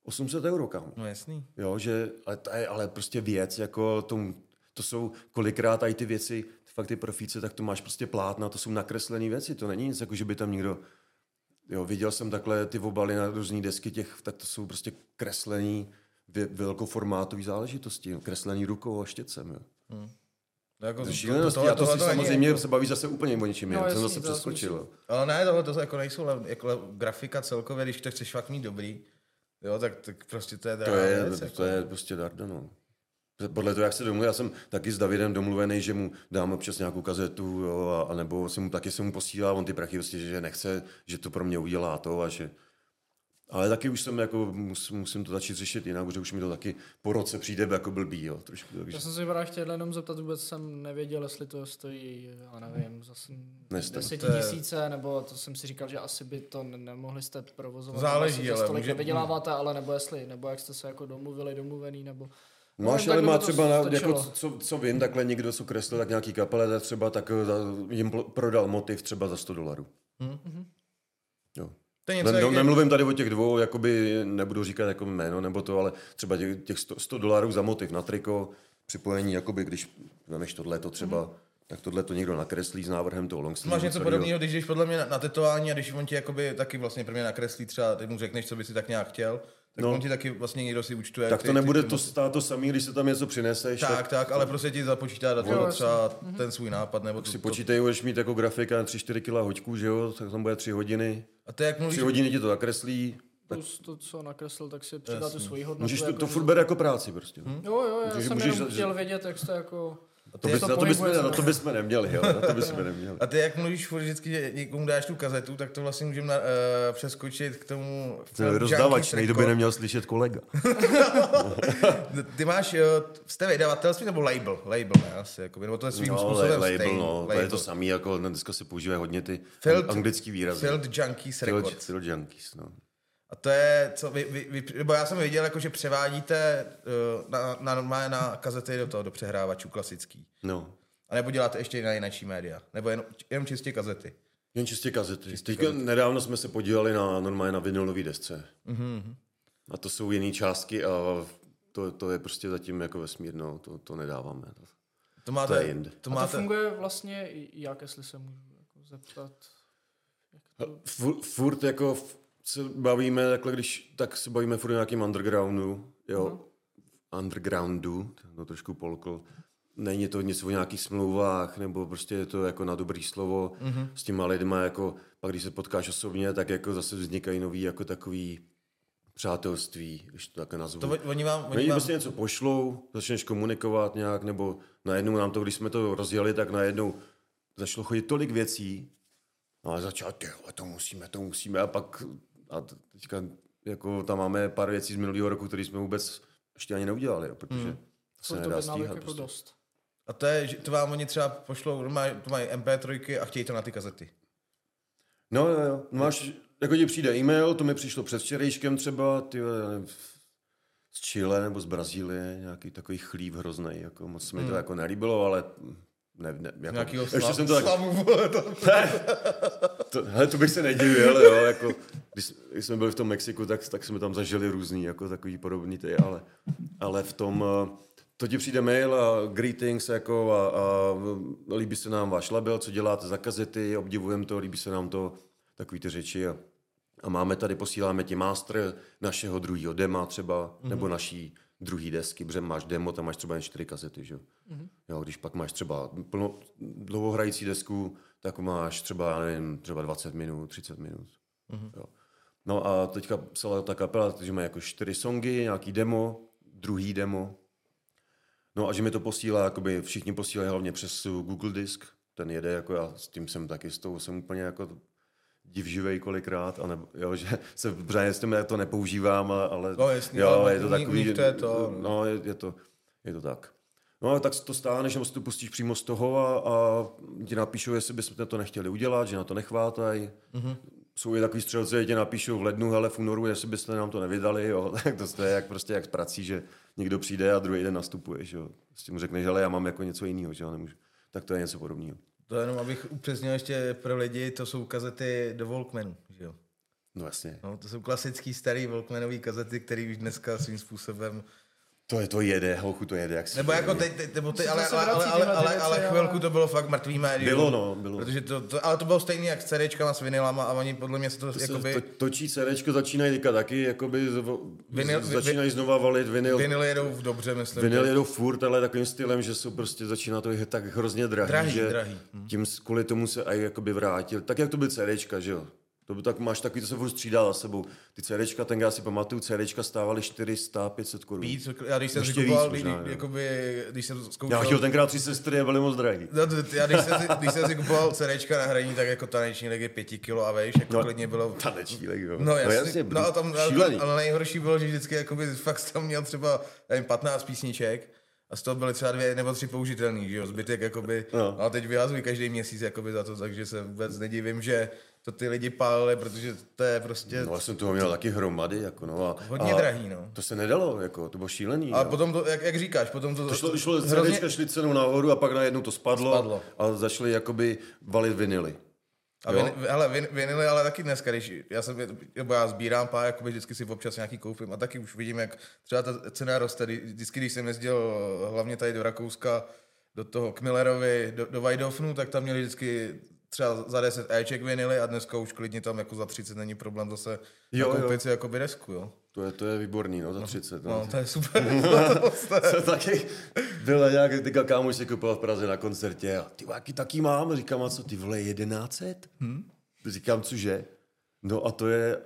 Speaker 2: 800 euro, kámo.
Speaker 1: No jasný.
Speaker 2: Jo, že, ale to je ale prostě věc, jako tom, to jsou kolikrát i ty věci, fakt ty profíce, tak to máš prostě plátna, to jsou nakreslené věci, to není nic, jako že by tam někdo, jo, viděl jsem takhle ty obaly na různé desky těch, tak to jsou prostě kreslený, velkoformátový záležitosti, kreslený rukou a štětcem, jo.
Speaker 1: No, jako
Speaker 2: To šílenosti, a to si samozřejmě se baví zase úplně o něčem
Speaker 3: No,
Speaker 2: jiném, jsem
Speaker 3: jasný,
Speaker 2: zase
Speaker 3: to
Speaker 2: přeskočil.
Speaker 1: Ale ne, tohle to jako nejsou lev, jako lev, grafika celkově, když to chceš fakt mít dobrý, jo, tak, tak prostě to je
Speaker 2: To je,
Speaker 1: věc,
Speaker 2: to
Speaker 1: jako.
Speaker 2: je prostě darda, no. Podle toho, jak se domluvil, já jsem taky s Davidem domluvený, že mu dám občas nějakou kazetu, jo, a, a nebo se mu taky se mu posílá, on ty prachy prostě, že nechce, že to pro mě udělá to a že Ale taky už jsem jako, mus, musím to začít řešit jinak, protože už mi to taky po roce přijde jako blbý, jo, trošku. Takže...
Speaker 3: Já jsem se právě chtěl jenom zeptat, vůbec jsem nevěděl, jestli to stojí, já nevím, zase
Speaker 2: Nestojí.
Speaker 3: desetitisíce, nebo to jsem si říkal, že asi by to ne- nemohli jste provozovat.
Speaker 1: Záleží,
Speaker 3: že
Speaker 1: ale
Speaker 3: tolik
Speaker 1: může-
Speaker 3: nevyděláváte, ale nebo jestli, nebo jak jste se jako domluvili, domluvený, nebo...
Speaker 2: Máš,
Speaker 3: No,
Speaker 2: ale má třeba, na, jako, co, co vím, takhle někdo, co kreslil, tak nějaký kapele, třeba tak eh, za- jim prodal motiv třeba za 100 dolarů.
Speaker 1: Mhm.
Speaker 2: Jo.
Speaker 1: To
Speaker 2: Ne,
Speaker 1: něco,
Speaker 2: no,
Speaker 1: jak,
Speaker 2: nemluvím tady o těch dvou, jakoby nebudu říkat jako jméno nebo to, ale třeba těch, těch 100, 100 dolarů za motiv na triko, připojení, jakoby když vemeš tohle to třeba,
Speaker 3: Mhm.
Speaker 2: tak tohle to někdo nakreslí s návrhem toho long
Speaker 1: máš něco podobného, když jdeš podle mě na, na tetování a když on ti jakoby taky vlastně prvně nakreslí třeba, ty mu řekneš, co by si tak nějak chtěl, tak
Speaker 2: No.
Speaker 1: on ti taky vlastně někdo si účtuje.
Speaker 2: Tak to
Speaker 1: ty-
Speaker 2: nebude
Speaker 1: ty
Speaker 2: to stát to samý, když se tam něco přineseš,
Speaker 1: Tak, tak, ale prostě ti započítá do toho třeba ten svůj nápad, nebo to,
Speaker 2: si
Speaker 1: to,
Speaker 2: počítají, budeš mít jako grafika na 3-4 kg hoďků, že jo, tak tam bude 3 hodiny.
Speaker 1: A to je jak mluvíš,
Speaker 2: 3 hodiny ti to zakreslí,
Speaker 3: Plus to, co nakreslil, tak si přidá tu svoji hodnotu.
Speaker 2: můžeš to,
Speaker 3: jako,
Speaker 2: to furt bere jako práci prostě.
Speaker 1: Hm?
Speaker 3: Jo, jo, já
Speaker 2: Můžeš-
Speaker 3: jsem
Speaker 2: můžeš-
Speaker 3: jenom chtěl vědět, jak jste jako...
Speaker 2: To bys,
Speaker 3: to
Speaker 2: na, to bychom, na
Speaker 3: to.
Speaker 2: to bychom neměli, jo, na to bychom neměli.
Speaker 1: a ty jak mluvíš vždycky, že někomu dáš tu kazetu, tak to vlastně můžeme uh, přeskočit k tomu film
Speaker 2: Rozdávač, nejdoby
Speaker 1: Record.
Speaker 2: neměl slyšet kolega.
Speaker 1: Ty máš, uh, jste vydavatelství nebo label? Label, ne, asi, jakoby, nebo to je svým
Speaker 2: No,
Speaker 1: způsobem
Speaker 2: label,
Speaker 1: stejný.
Speaker 2: no, to je to samý, jako dneska se používají hodně ty
Speaker 1: Field-
Speaker 2: anglický výrazy.
Speaker 1: Field Junkies
Speaker 2: Field,
Speaker 1: Records.
Speaker 2: Field Junkies, no.
Speaker 1: A to je, co vy, vy, vy nebo já jsem viděl, jako, že převádíte uh, na, na, normálně na kazety do toho, do přehrávačů klasický.
Speaker 2: no.
Speaker 1: A nebo děláte ještě na jináčí média. Nebo jenom, jenom čistě kazety.
Speaker 2: Jen čistě kazety. Čistě Teďka nedávno jsme se podívali na normálně na vinylové desce.
Speaker 1: Mhm.
Speaker 2: Mm-hmm. A to jsou jiné částky a to, to je prostě zatím jako vesmír, no, to, to nedáváme. To,
Speaker 1: To máte,
Speaker 2: To je jinde.
Speaker 1: to
Speaker 3: A to
Speaker 1: máte,
Speaker 3: funguje vlastně, jak jestli se můžu jako zeptat.
Speaker 2: Furt, furt jako f- se bavíme, takhle, když, tak se bavíme furt nějakým undergroundu, jo.
Speaker 1: Mhm.
Speaker 2: Undergroundu, to trošku polkl. Není to nic o nějakých smlouvách, nebo prostě je to jako na dobrý slovo
Speaker 1: Mhm.
Speaker 2: mm-hmm. s těma lidma, jako pak když se potkáš osobně, tak jako zase vznikají nový jako takový přátelství, když to takhle nazvu.
Speaker 1: to, oni vám, oni vám
Speaker 2: prostě něco pošlou, začneš komunikovat nějak, nebo najednou nám to, když jsme to rozjeli, tak najednou začalo chodit tolik věcí, no a začal, ty to musíme, to musíme, a pak, a teďka, jako tam máme pár věcí z minulého roku, které jsme vůbec ještě ani neudělali, jo, protože to se
Speaker 3: to
Speaker 2: nedá
Speaker 3: objednávek
Speaker 2: stíhat.
Speaker 3: jako
Speaker 2: Prostě.
Speaker 3: dost.
Speaker 1: A to je, že to vám oni třeba pošlou, normálně, to mají MP3 a chtějí to na ty kazety.
Speaker 2: No jo, jo, máš, jako ti přijde e-mail, to mi přišlo před včerejškem třeba, ty z Chile nebo z Brazílie, nějaký takový chlív hrozný, jako moc se mi to jako nelíbilo, ale ne, ne, jako,
Speaker 1: Nějakýho
Speaker 2: ještě
Speaker 1: slav,
Speaker 2: jsem to tak,
Speaker 1: slavu, vole, to,
Speaker 2: to, hele, to bych se nedivil, jo, jako, když, když, jsme byli v tom Mexiku, tak, tak jsme tam zažili různý, jako takový podobný ty, ale, ale v tom, eh, to ti přijde mail a greetings, jako a, a líbí se nám váš label, co děláte za kazety, obdivujeme to, líbí se nám to, takový ty řeči a, a máme tady, posíláme ti master našeho druhého dema třeba, mm-hmm. nebo naší druhý desky, protože máš demo, tam máš třeba jen čtyři kazety, že? jo. Jo, když pak máš třeba plno, dlouhohrající desku, tak máš třeba, já nevím, třeba 20 minut, 30 minut. Mm-hmm. Jo. No a teďka psala ta kapela, že má jako čtyři songy, nějaký demo, druhý demo. No a že mi to posílá, jakoby všichni posílají hlavně přes Google Disk, ten jede, jako já s tím jsem taky, s tou jsem úplně jako divživej kolikrát, a nebo, jo, že se břáně s tím to nepoužívám, ale,
Speaker 1: No, jasně,
Speaker 2: jo,
Speaker 1: ale
Speaker 2: je to takový,
Speaker 1: nich to je to, no.
Speaker 2: no, je, je, to, je to tak. No a tak to stáneš, nebo si to pustíš přímo z toho a, a ti napíšou, jestli bychom to nechtěli udělat, že na to nechvátají. Mm-hmm. Jsou i takový střelci, ti napíšou v lednu, ale v únoru, jestli byste nám to nevydali, jo. tak to, je jak, prostě jak s prací, že někdo přijde a druhý den nastupuješ, jo. S tím řekneš, ale já mám jako něco jiného, že jo, nemůžu. Tak to je něco podobného.
Speaker 1: To jenom abych upřesnil ještě pro lidi, to jsou kazety do Walkmanu, že jo.
Speaker 2: No jasně.
Speaker 1: No, to jsou klasický starý Walkmanový kazety, který už dneska svým způsobem
Speaker 2: To je to jede, holku to jede, jak si
Speaker 1: Nebo jako teď, teď nebo teď,
Speaker 3: To
Speaker 1: ale, ale, ale, ale, ale, ale
Speaker 3: ale-
Speaker 1: chvilku to bylo fakt mrtvý médium.
Speaker 2: Bylo, no, bylo.
Speaker 1: Protože to, to, ale to bylo stejný jak s CDčkama s vinylama a oni podle mě se to,
Speaker 2: To
Speaker 1: jakoby,
Speaker 2: se to, točí CDčko, začínají teďka taky, jakoby z, začínají znova valit vinyl.
Speaker 1: vinily jedou v dobře, myslím.
Speaker 2: Vinyl
Speaker 1: že-
Speaker 2: jedou furt, ale takovým stylem, že jsou prostě začíná to je tak hrozně drahý,
Speaker 1: Drahý,
Speaker 2: že
Speaker 1: drahý.
Speaker 2: tím kvůli tomu se aj jakoby vrátil. Tak jak to byl CDčka, že jo? To by tak máš takový, to se furt střídá za sebou. Ty CDčka, ten já si pamatuju, CDčka stávaly 400, 500 korun.
Speaker 1: Víc, já když jsem
Speaker 2: Ještě
Speaker 1: si kupoval,
Speaker 2: víc
Speaker 1: když,
Speaker 2: možná,
Speaker 1: jakoby, když jsem zkoušel...
Speaker 2: Já chtěl tenkrát tři sestry, byly moc drahý.
Speaker 1: No, já když jsem, si, když jsem si kupoval CDčka na hraní, tak jako taneční ligy pěti kilo a vejš, jako
Speaker 2: No,
Speaker 1: klidně bylo...
Speaker 2: Taneční leg, jo.
Speaker 1: No jasně, no, a tam,
Speaker 2: šílený.
Speaker 1: ale nejhorší bylo, že vždycky jakoby, fakt tam měl třeba nevím, 15 písniček a z toho byly třeba dvě nebo tři použitelný, že jo, zbytek jakoby,
Speaker 2: No.
Speaker 1: no. a teď vyhazují každý měsíc jakoby za to, takže se vůbec nedivím, že to ty lidi pálili, protože to je prostě
Speaker 2: No, já jsem toho měl taky hromady, jako no. A,
Speaker 1: hodně
Speaker 2: a
Speaker 1: drahý, no.
Speaker 2: To se nedalo, jako, to bylo šílený.
Speaker 1: A
Speaker 2: jo.
Speaker 1: potom to, jak, jak říkáš, potom to,
Speaker 2: To šlo, šlo
Speaker 1: hrozně-
Speaker 2: CDčka šli cenou nahoru a pak najednou to spadlo,
Speaker 1: Spadlo.
Speaker 2: a začali jakoby valit vinily.
Speaker 1: A vin, hele, vin, vinily, ale taky dneska, když já, jsem, nebo já sbírám pár, jakoby vždycky si občas nějaký koupím a taky už vidím, jak třeba ta cena roste. Vždycky, když jsem jezdil hlavně tady do Rakouska, do toho Kmillerovi, do, do Weidhofnu, tak tam měli vždycky třeba za 10 Eček vinily a dneska už klidně tam jako za 30 není problém zase
Speaker 2: Jo,
Speaker 1: nakoupit
Speaker 2: jo.
Speaker 1: si jakoby desku, jo.
Speaker 2: To je, to je výborný, no, za 30. No.
Speaker 1: No, to je super.
Speaker 2: Jsem taky byl nějaký teďka kámoš si kupoval v Praze na koncertě a ty jaký taky mám? Říkám, a co ty vole, 1100? Hmm? Říkám, cože? No a to je,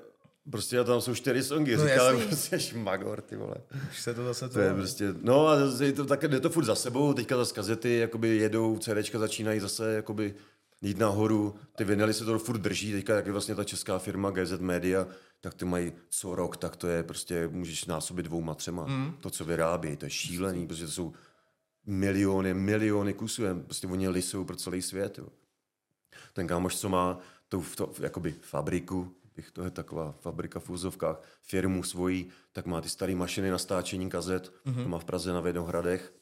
Speaker 2: prostě a tam jsou čtyři songy,
Speaker 1: No
Speaker 2: říkám,
Speaker 1: jasný.
Speaker 2: prostě šmagor, ty vole.
Speaker 1: už se to zase
Speaker 2: To je prostě, no a je to, tak, jde to furt za sebou, teďka zase kazety jakoby jedou, CDčka začínají zase jakoby jít nahoru, ty vinily se to furt drží, teďka jak je vlastně ta česká firma GZ Media, tak ty mají co rok, tak to je prostě, můžeš násobit dvouma, třema. Mm. To, co vyrábí, to je šílený, protože to jsou miliony, miliony kusů, jen prostě oni lisou pro celý svět. Jo. Ten kámoš, co má tu to, jakoby fabriku, bych to je taková fabrika v úzovkách, firmu svojí, tak má ty staré mašiny na stáčení kazet, mm-hmm. to má v Praze na Věnohradech,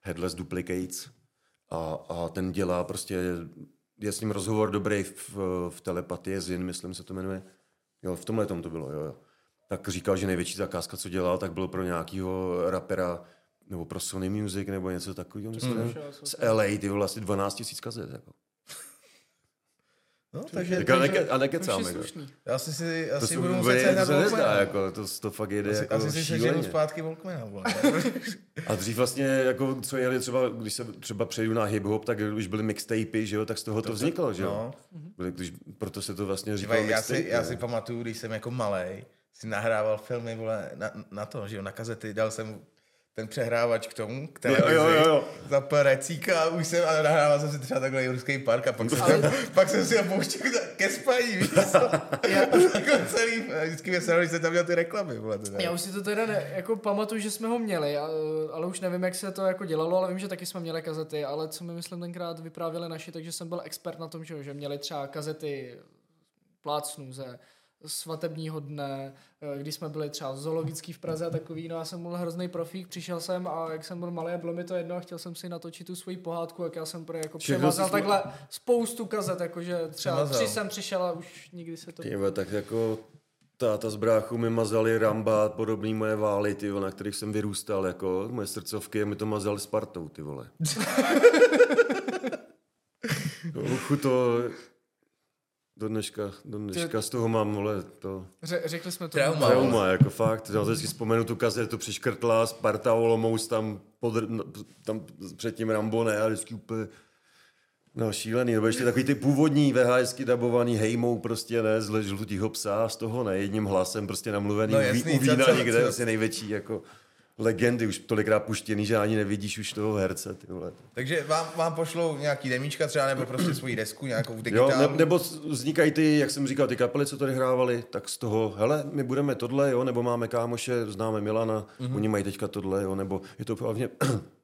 Speaker 2: Headless Duplicates a, a ten dělá prostě, je s ním rozhovor dobrý v, v telepatii, Zin, myslím se to jmenuje. Jo, v tomhle tom to bylo, jo, jo. Tak říkal, že největší zakázka, co dělal, tak bylo pro nějakého rapera nebo pro Sony Music nebo něco takového, myslím, mm. z LA, ty asi 12 tisíc kazet, jako.
Speaker 1: No, takže,
Speaker 2: Tak a,
Speaker 1: takže
Speaker 2: neke, a
Speaker 3: Už
Speaker 2: nekecám,
Speaker 3: je
Speaker 2: jako.
Speaker 3: slušný.
Speaker 1: já si, si
Speaker 2: To,
Speaker 1: asi
Speaker 2: se,
Speaker 1: budu
Speaker 2: to,
Speaker 1: muset sehnat
Speaker 2: to se nezdá, jako, to, to fakt jede
Speaker 1: Asi,
Speaker 2: jako
Speaker 1: asi si seženu zpátky Walkmana.
Speaker 2: A dřív vlastně, jako, co jeli třeba, když se třeba přejdu na hip-hop, tak už byly mixtapy, že jo, tak z toho to, vzniklo, že jo.
Speaker 1: no.
Speaker 2: Byly, když, proto se to vlastně říkalo
Speaker 1: já, si, já si pamatuju, když jsem jako malej, si nahrával filmy vole, na, na to, že jo, na kazety, dal jsem ten přehrávač k tomu, k televizi,
Speaker 2: Jo, jo, jo.
Speaker 1: zapl recíka a už jsem, a nahrával jsem si třeba takhle Jurský park a pak jsem, pak jsem si ho pouštěl ke spaní, víš co? Já, takhle celý, vždycky mě sralo, když jsem tam měl ty reklamy, vole, teda.
Speaker 3: Já už si to teda ne, jako pamatuju, že jsme ho měli, a, ale už nevím, jak se to jako dělalo, ale vím, že taky jsme měli kazety, ale co mi myslím tenkrát vyprávěli naši, takže jsem byl expert na tom, že, že měli třeba kazety plácnů ze svatebního dne, eh, když jsme byli třeba zoologický v Praze a takový, no já jsem byl hrozný profík, přišel jsem a jak jsem byl malý a bylo mi to jedno a chtěl jsem si natočit tu svoji pohádku, jak já jsem pro jako přemazal takhle spoustu kazet, jakože třeba
Speaker 1: Přemazal.
Speaker 3: tři jsem přišel a už nikdy se to...
Speaker 2: Ty vole, tak jako táta z bráchu mi mazali Ramba, podobný moje vály, ty vole, na kterých jsem vyrůstal, jako moje srdcovky, a mi to mazali Spartou, ty vole. Uchu to do dneška, do dneška z toho mám, vole, to
Speaker 3: Ře- řekli jsme to.
Speaker 1: Trauma.
Speaker 2: trauma, jako fakt. Já si vzpomenu tu kazetu přiškrtla, Sparta Olomouc tam, pod, tam předtím Rambo ne, a vždycky úplně No šílený, nebo ještě takový ty původní VHSky dabovaný hejmou prostě ne, z žlutího psa, z toho ne, jedním hlasem prostě namluvený
Speaker 1: No
Speaker 2: no,
Speaker 1: jasný,
Speaker 2: u vína
Speaker 1: co- co-
Speaker 2: někde,
Speaker 1: co-
Speaker 2: asi největší jako legendy, už tolikrát puštěný, že ani nevidíš už toho herce, ty vole.
Speaker 1: Takže vám, vám pošlou nějaký demíčka třeba, nebo prostě svoji desku nějakou
Speaker 2: Jo,
Speaker 1: digitální.
Speaker 2: ne, nebo vznikají ty, jak jsem říkal, ty kapely, co tady hrávali, tak z toho, hele, my budeme tohle, jo, nebo máme kámoše, známe Milana, mm-hmm. oni mají teďka tohle, jo, nebo je to hlavně,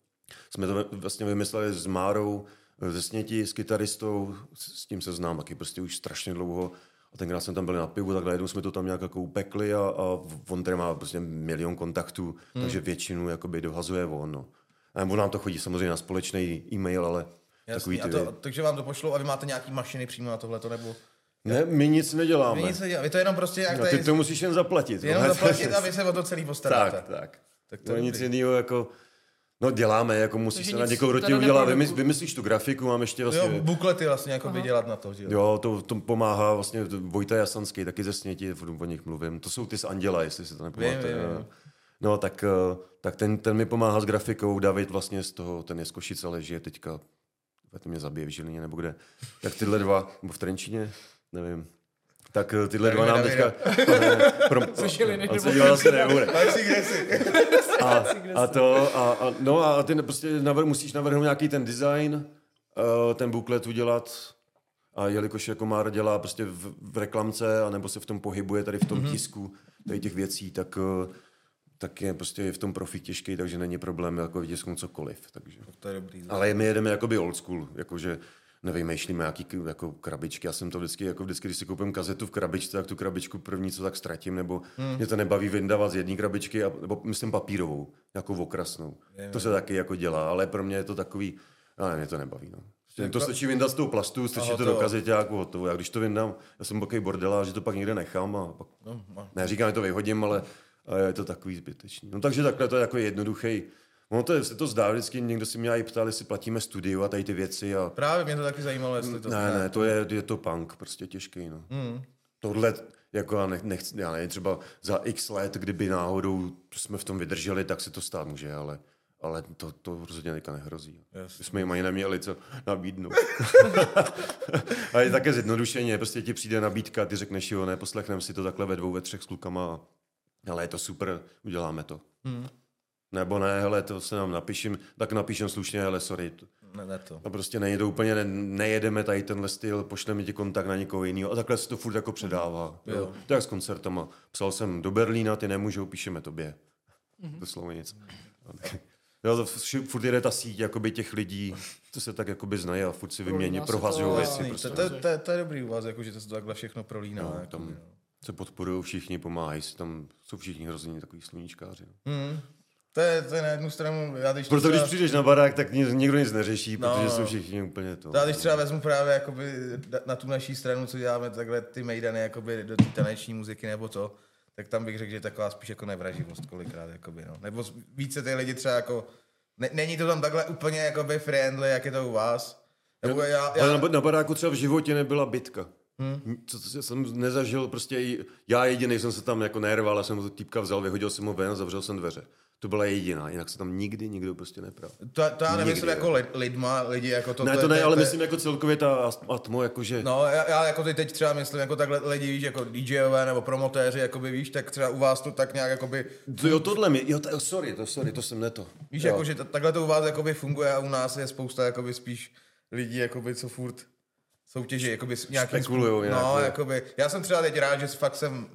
Speaker 2: jsme to vlastně vymysleli s Márou, ze Sněti, s kytaristou, s s tím se znám taky prostě už strašně dlouho. A tenkrát jsme tam byli na pivu, tak najednou jsme to tam nějak jako upekli a, a on tady má prostě milion kontaktů, hmm. takže většinu jakoby dohazuje on. No. A on nám to chodí samozřejmě na společný e-mail, ale takový
Speaker 1: Jasný,
Speaker 2: ty...
Speaker 1: a to, takže vám to pošlou a vy máte nějaký mašiny přímo na tohleto, nebo...
Speaker 2: Ne, my nic neděláme.
Speaker 1: Vy nic nedělá, vy to jenom prostě jak
Speaker 2: No,
Speaker 1: tady...
Speaker 2: ty to musíš jen zaplatit.
Speaker 1: Jenom zaplatit a vy se o to celý postaráte.
Speaker 2: Tak, tak.
Speaker 1: Tak to
Speaker 2: To
Speaker 1: je
Speaker 2: nic jiného jako... No děláme, jako musíš
Speaker 3: Takže
Speaker 2: se na někoho, kdo ti
Speaker 3: teda
Speaker 2: udělá,
Speaker 3: neproduku-
Speaker 2: vymys- vymyslíš tu grafiku, mám ještě vlastně...
Speaker 1: Jo, buklety vlastně jako by dělat na to, že jo?
Speaker 2: Jo, to, to pomáhá vlastně Vojta Jasanský, taky ze Sněti, o nich mluvím. To jsou ty z Anděla, jestli si to nepamatujete.
Speaker 1: Vím, vím, vím.
Speaker 2: No, tak, eh, tak ten, ten mi pomáhá s grafikou, David vlastně z toho, ten je z Košic, ale žije teďka, to mě zabije v Žilině nebo kde. Tak tyhle dva, nebo v Trenčíně, nevím. Tak eh, tyhle dva nám teďka... Pro,
Speaker 3: Což je Liny
Speaker 2: on se díval asi nebude. A, a to, a, a, no a ty prostě navr, musíš navrhnout nějaký ten design, uh, ten buklet udělat a jelikož jako Mára dělá prostě v, v reklamce, anebo se v tom pohybuje tady v tom mm-hmm. tisku, tady těch věcí, tak, uh, tak je prostě v tom profík těžký, takže není problém jako vytisknout cokoliv. Takže.
Speaker 1: To je dobrý.
Speaker 2: Ale my jedeme jakoby old school, jakože nevymýšlíme nějaký jako krabičky. Já jsem to vždycky, jako vždycky, když si koupím kazetu v krabičce, tak tu krabičku první co tak ztratím, nebo hmm. mě to nebaví vyndávat z jedné krabičky, a, nebo myslím papírovou, nějakou okrasnou.
Speaker 1: Je,
Speaker 2: to se taky jako dělá, ale pro mě je to takový, ale mě to nebaví. No. Prostě to stačí vyndat z toho plastu, stačí to do kazeťáku, hotovo. Já když to vyndám, já jsem takový bordela, že to pak někde nechám a pak,
Speaker 1: No, no.
Speaker 2: ne, říkám, že to vyhodím, ale, ale je to takový zbytečný. No takže takhle to je jako jednoduchý. Ono to se to zdá vždycky, někdo si mě i ptal, jestli platíme studiu a tady ty věci a
Speaker 1: Právě mě to taky zajímalo, jestli to...
Speaker 2: ne, ne, to je, je to punk, prostě těžký, no.
Speaker 1: Mm.
Speaker 2: Tohle, jako já nech, nechci, já nevím, třeba za x let, kdyby náhodou jsme v tom vydrželi, tak se to stát může, ale, ale to, to rozhodně teďka nehrozí.
Speaker 1: Jasně.
Speaker 2: My jsme jim ani neměli co nabídnout. a je také zjednodušeně, prostě ti přijde nabídka, ty řekneš jo, ne, poslechneme si to takhle ve dvou, ve třech s klukama, ale je to super, uděláme to.
Speaker 1: Mm.
Speaker 2: Nebo ne, hele, to se nám napíšem, tak napíšem slušně, ale sorry, to,
Speaker 1: Ne, ne to.
Speaker 2: a prostě není to úplně, ne, nejedeme tady tenhle styl, pošleme ti kontakt na někoho jiného a takhle se to furt jako předává. Jo.
Speaker 1: Jo.
Speaker 2: To je jak s koncertama. Psal jsem do Berlína, ty nemůžou, píšeme tobě. Mm-hmm. To slovo nic. Jo, to furt jede ta síť jakoby těch lidí, co se tak jakoby znají a furt si vymění, prohazují věci. Prostě.
Speaker 1: To, to, to, to, je dobrý u vás, jako, že to se to takhle všechno prolíná.
Speaker 2: No,
Speaker 1: jako,
Speaker 2: tam se podporují všichni, pomáhají si, tam jsou všichni hrozně takový sluníčkáři. No.
Speaker 1: Mm. To je, to je na jednu stranu, já když
Speaker 2: Proto když
Speaker 1: třeba,
Speaker 2: přijdeš na barák, tak ni- nikdo nic neřeší,
Speaker 1: No.
Speaker 2: protože jsou všichni úplně to.
Speaker 1: já když třeba vezmu právě jakoby na- tu naší stranu, co děláme takhle ty mejdany jakoby do té taneční muziky nebo to, tak tam bych řekl, že je taková spíš jako nevraživost kolikrát, jakoby, no. Nebo více ty lidi třeba jako, ne, není to tam takhle úplně jakoby friendly, jak je to u vás. Nebo já,
Speaker 2: Ale
Speaker 1: já,
Speaker 2: na, na baráku třeba v životě nebyla bitka. Hmm. Co, co, jsem nezažil, prostě já jediný jsem se tam jako nerval, já jsem to týpka vzal, vyhodil jsem ho ven a zavřel jsem dveře. To byla jediná, jinak se tam nikdy nikdo prostě nepral.
Speaker 1: to, to já nemyslím
Speaker 2: Nikdy,
Speaker 1: jako lid, lidma, lidi jako to.
Speaker 2: ne, to ne, ale myslím jako celkově ta atmo, jakože...
Speaker 1: No, já, já jako teď třeba myslím, jako takhle lidi, víš, jako DJové nebo promotéři, jakoby, víš, tak třeba u vás to tak nějak, jakoby,
Speaker 2: To, jo, tohle mi, jo, to, sorry, to sorry, to jsem neto.
Speaker 1: víš,
Speaker 2: jo.
Speaker 1: jako, že to, takhle to u vás jakoby funguje a u nás je spousta, jakoby, spíš lidí, jakoby, co furt soutěží, jakoby, nějakým
Speaker 2: Spekulujou nějak,
Speaker 1: No,
Speaker 2: jo.
Speaker 1: jakoby, já jsem třeba teď rád, že fakt jsem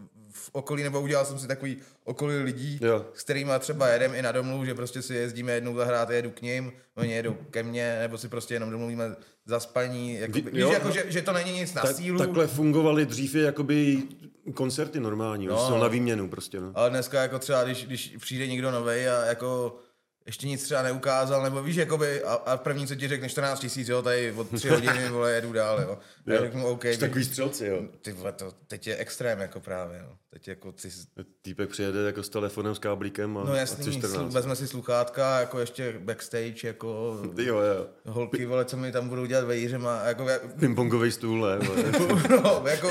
Speaker 1: v okolí, nebo udělal jsem si takový okolí lidí,
Speaker 2: Jo.
Speaker 1: s kterými třeba jedem i na domluvu, že prostě si jezdíme jednou zahrát, jedu k ním, oni jedou ke mně, nebo si prostě jenom domluvíme za spaní, jakoby,
Speaker 2: Vy-
Speaker 1: víš,
Speaker 2: jo,
Speaker 1: jako,
Speaker 2: no.
Speaker 1: že, že, to není nic na
Speaker 2: Tak,
Speaker 1: sílu.
Speaker 2: takhle fungovaly dřív je jakoby koncerty normální, no. na výměnu prostě, no.
Speaker 1: Ale dneska jako třeba, když, když přijde někdo nový a jako ještě nic třeba neukázal, nebo víš, jakoby, a, a první, co ti řekne 14 tisíc, jo, tady od 3 hodiny, vole, jedu dál, jo. A
Speaker 2: Jo.
Speaker 1: řeknu, OK,
Speaker 2: Jsi Takový střelci, jo.
Speaker 1: ty vole, to teď je extrém, jako právě, no. Teď jako ty,
Speaker 2: Týpek přijede jako s telefonem, s káblíkem a,
Speaker 1: no
Speaker 2: a
Speaker 1: jasný,
Speaker 2: 14.
Speaker 1: vezme si sluchátka, jako ještě backstage, jako
Speaker 2: Jo, jo.
Speaker 1: holky, vole, co mi tam budou dělat vejřem a jako,
Speaker 2: Pingpongový stůl, ne? vole.
Speaker 1: no, jako,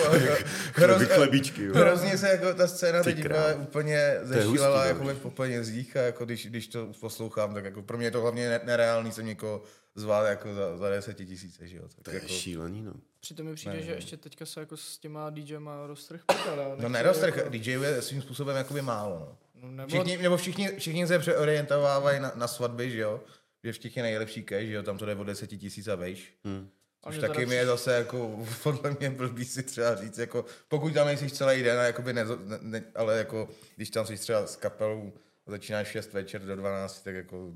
Speaker 1: hroz,
Speaker 2: chlebíčky, jo.
Speaker 1: hrozně se jako ta scéna teď úplně, úplně
Speaker 2: hustý,
Speaker 1: jako v penězích a jako když, když to poslouchám, tak jako pro mě je to hlavně ne- nereálný jsem někoho zval jako za, za 10 tisíce, že jo. Tak
Speaker 2: To je
Speaker 1: jako,
Speaker 2: šílený, no.
Speaker 3: Přitom mi přijde, že ještě teďka se jako s těma DJma roztrh prdele.
Speaker 1: no
Speaker 3: Nechci
Speaker 1: neroztrh,
Speaker 3: jako-
Speaker 1: DJů je svým způsobem jakoby málo, no.
Speaker 3: No, nebo,
Speaker 1: Všichni, nebo všichni, všichni se přeorientovávají na, na svatby, že jo. Že v těch je nejlepší cash, že jo, tam to jde o 10 tisíc a vejš.
Speaker 2: Hmm.
Speaker 1: Což
Speaker 3: že
Speaker 1: taky
Speaker 3: teda
Speaker 1: mi je zase jako, podle mě blbý si třeba říct, jako, pokud tam nejsi celý den, a jakoby ne, ne, ne, ale jako, když tam jsi třeba s kapelou, začínáš v 6 večer do 12, tak jako,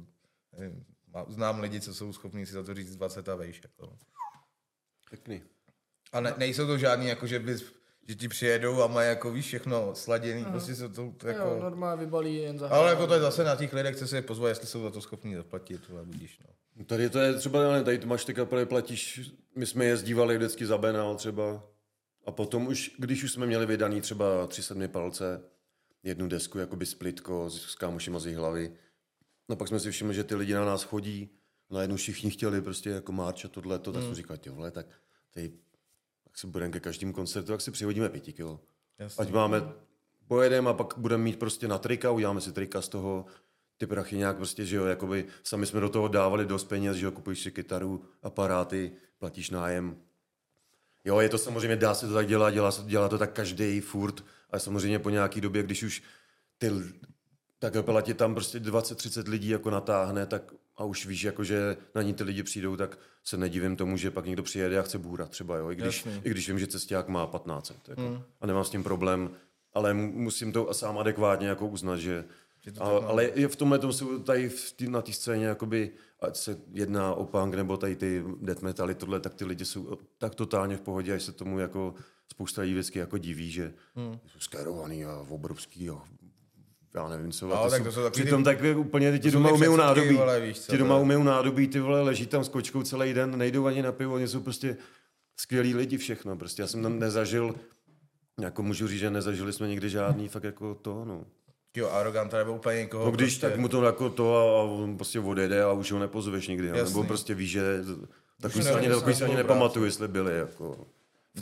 Speaker 1: nevím, má- znám lidi, co jsou schopní si za to říct 20 a vejš. Jako.
Speaker 2: Pěkný.
Speaker 1: A ne, nejsou to žádný, jako, že, bys, že ti přijedou a mají jako, víš, všechno sladěný, prostě jsou to, to
Speaker 3: jo,
Speaker 1: jako,
Speaker 3: normálně vybalí jen za
Speaker 1: ale jako to je zase na těch lidech, co se je pozvat, jestli jsou za to schopní zaplatit, ale budíš, no.
Speaker 2: Tady to je třeba, nevím, tady to máš ty kapely, platíš, my jsme jezdívali vždycky za Benal třeba. A potom už, když už jsme měli vydaný třeba tři sedmi palce, jednu desku, jakoby splitko s, s kámošima z hlavy. No pak jsme si všimli, že ty lidi na nás chodí, najednou všichni chtěli prostě jako marč a tohle, to, tak jsme říkali, ty vole, tak tady, tak si budeme ke každému koncertu, tak si přihodíme pěti kilo.
Speaker 1: Jasně.
Speaker 2: Ať máme, pojedeme a pak budeme mít prostě na trika, uděláme si trika z toho, ty prachy nějak prostě, že jo, jakoby sami jsme do toho dávali dost peněz, že jo, kupuješ si kytaru, aparáty, platíš nájem. Jo, je to samozřejmě, dá se to tak dělat, dělá, se- dělá to tak každý furt, ale samozřejmě po nějaký době, když už ty, ta kapela ti tam prostě 20-30 lidí jako natáhne, tak a už víš, jako, že na ní ty lidi přijdou, tak se nedivím tomu, že pak někdo přijede a chce bůrat třeba, jo, i když,
Speaker 1: Jasný.
Speaker 2: i když vím, že cesták má 15 jako, hmm. a nemám s tím problém, ale mu- musím to sám adekvátně jako uznat, že, a, ale je v tomhle tom tady v tý, na té scéně, jakoby, ať se jedná o punk nebo tady ty death metaly, tohle, tak ty lidi jsou tak totálně v pohodě, až se tomu jako spousta lidí vždycky jako diví, že hmm. jsou skérovaný a obrovský a já nevím co.
Speaker 1: No,
Speaker 2: a
Speaker 1: tak to jsou
Speaker 2: přitom
Speaker 1: ty-
Speaker 2: tak úplně ti
Speaker 1: jsou
Speaker 2: doma
Speaker 1: ty
Speaker 2: umyjou
Speaker 1: předsudky,
Speaker 2: nádobí.
Speaker 1: vole, víš co,
Speaker 2: ti doma
Speaker 1: to
Speaker 2: umyjou nádobí, ty vole, leží tam s kočkou celý den, nejdou ani na pivo, oni jsou prostě skvělí lidi všechno. Prostě já jsem tam nezažil, jako můžu říct, že nezažili jsme nikdy žádný fakt jako to, no.
Speaker 1: Jo, aroganta nebo úplně někoho.
Speaker 2: No když
Speaker 1: prostě,
Speaker 2: tak mu to jako to a, on prostě odjede a už ho nepozveš nikdy. jo.
Speaker 1: Jasný.
Speaker 2: Nebo prostě víš, že takový
Speaker 1: Už
Speaker 2: se ani, takový se ani nepamatuju, jestli byli. Jako.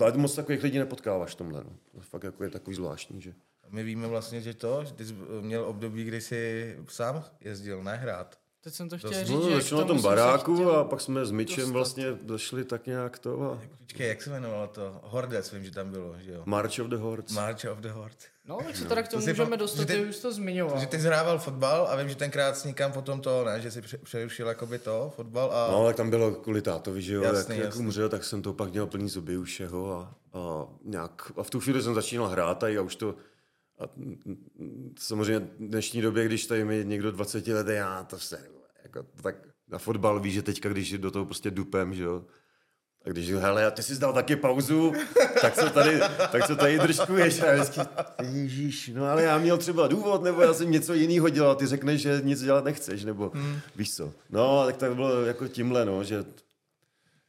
Speaker 2: Ale moc takových lidí nepotkáváš v tomhle. No. To fakt jako je takový zvláštní, že...
Speaker 1: My víme vlastně, že to, že ty jsi měl období, kdy jsi sám jezdil, nehrát.
Speaker 3: Teď jsem to chtěl
Speaker 1: Dost-
Speaker 3: říct,
Speaker 2: No,
Speaker 3: že
Speaker 2: začalo na tom baráku
Speaker 3: chtěl-
Speaker 2: a pak jsme s Myčem
Speaker 3: dostat.
Speaker 2: vlastně došli tak nějak to a...
Speaker 1: Počkej, jak se jmenovalo to? Hordec, vím, že tam bylo, že jo.
Speaker 2: March of the Hordes.
Speaker 1: March of the Horde.
Speaker 3: No, tak se teda k tomu
Speaker 1: To
Speaker 3: můžeme
Speaker 1: fakt-
Speaker 3: dostat,
Speaker 1: že ty-
Speaker 3: už to zmiňoval.
Speaker 1: Že ty zhrával fotbal a vím, že tenkrát s někam potom to, ne, že si pře- přerušil jakoby to, fotbal a...
Speaker 2: No, tak tam bylo kvůli tátovi, že jo,
Speaker 1: Jasný,
Speaker 2: jasný, jak, jak
Speaker 1: jasný.
Speaker 2: umřel, tak jsem to pak měl plný zuby už všeho a, a, nějak, a v tu chvíli jsem začínal hrát a, a už to, a, mm, mm, samozřejmě v dnešní době, když tady mi někdo 20 let, já to se, jako, tak na fotbal víš, že teďka, když do toho prostě dupem, že jo, a když hele, a ty jsi dal taky pauzu, tak co tady, tak co tady držkuješ? A vždycky, ježíš, no ale já měl třeba důvod, nebo já jsem něco jiného dělal, ty řekneš, že nic dělat nechceš, nebo hmm. víš co. No, tak to bylo jako tímhle, no, že,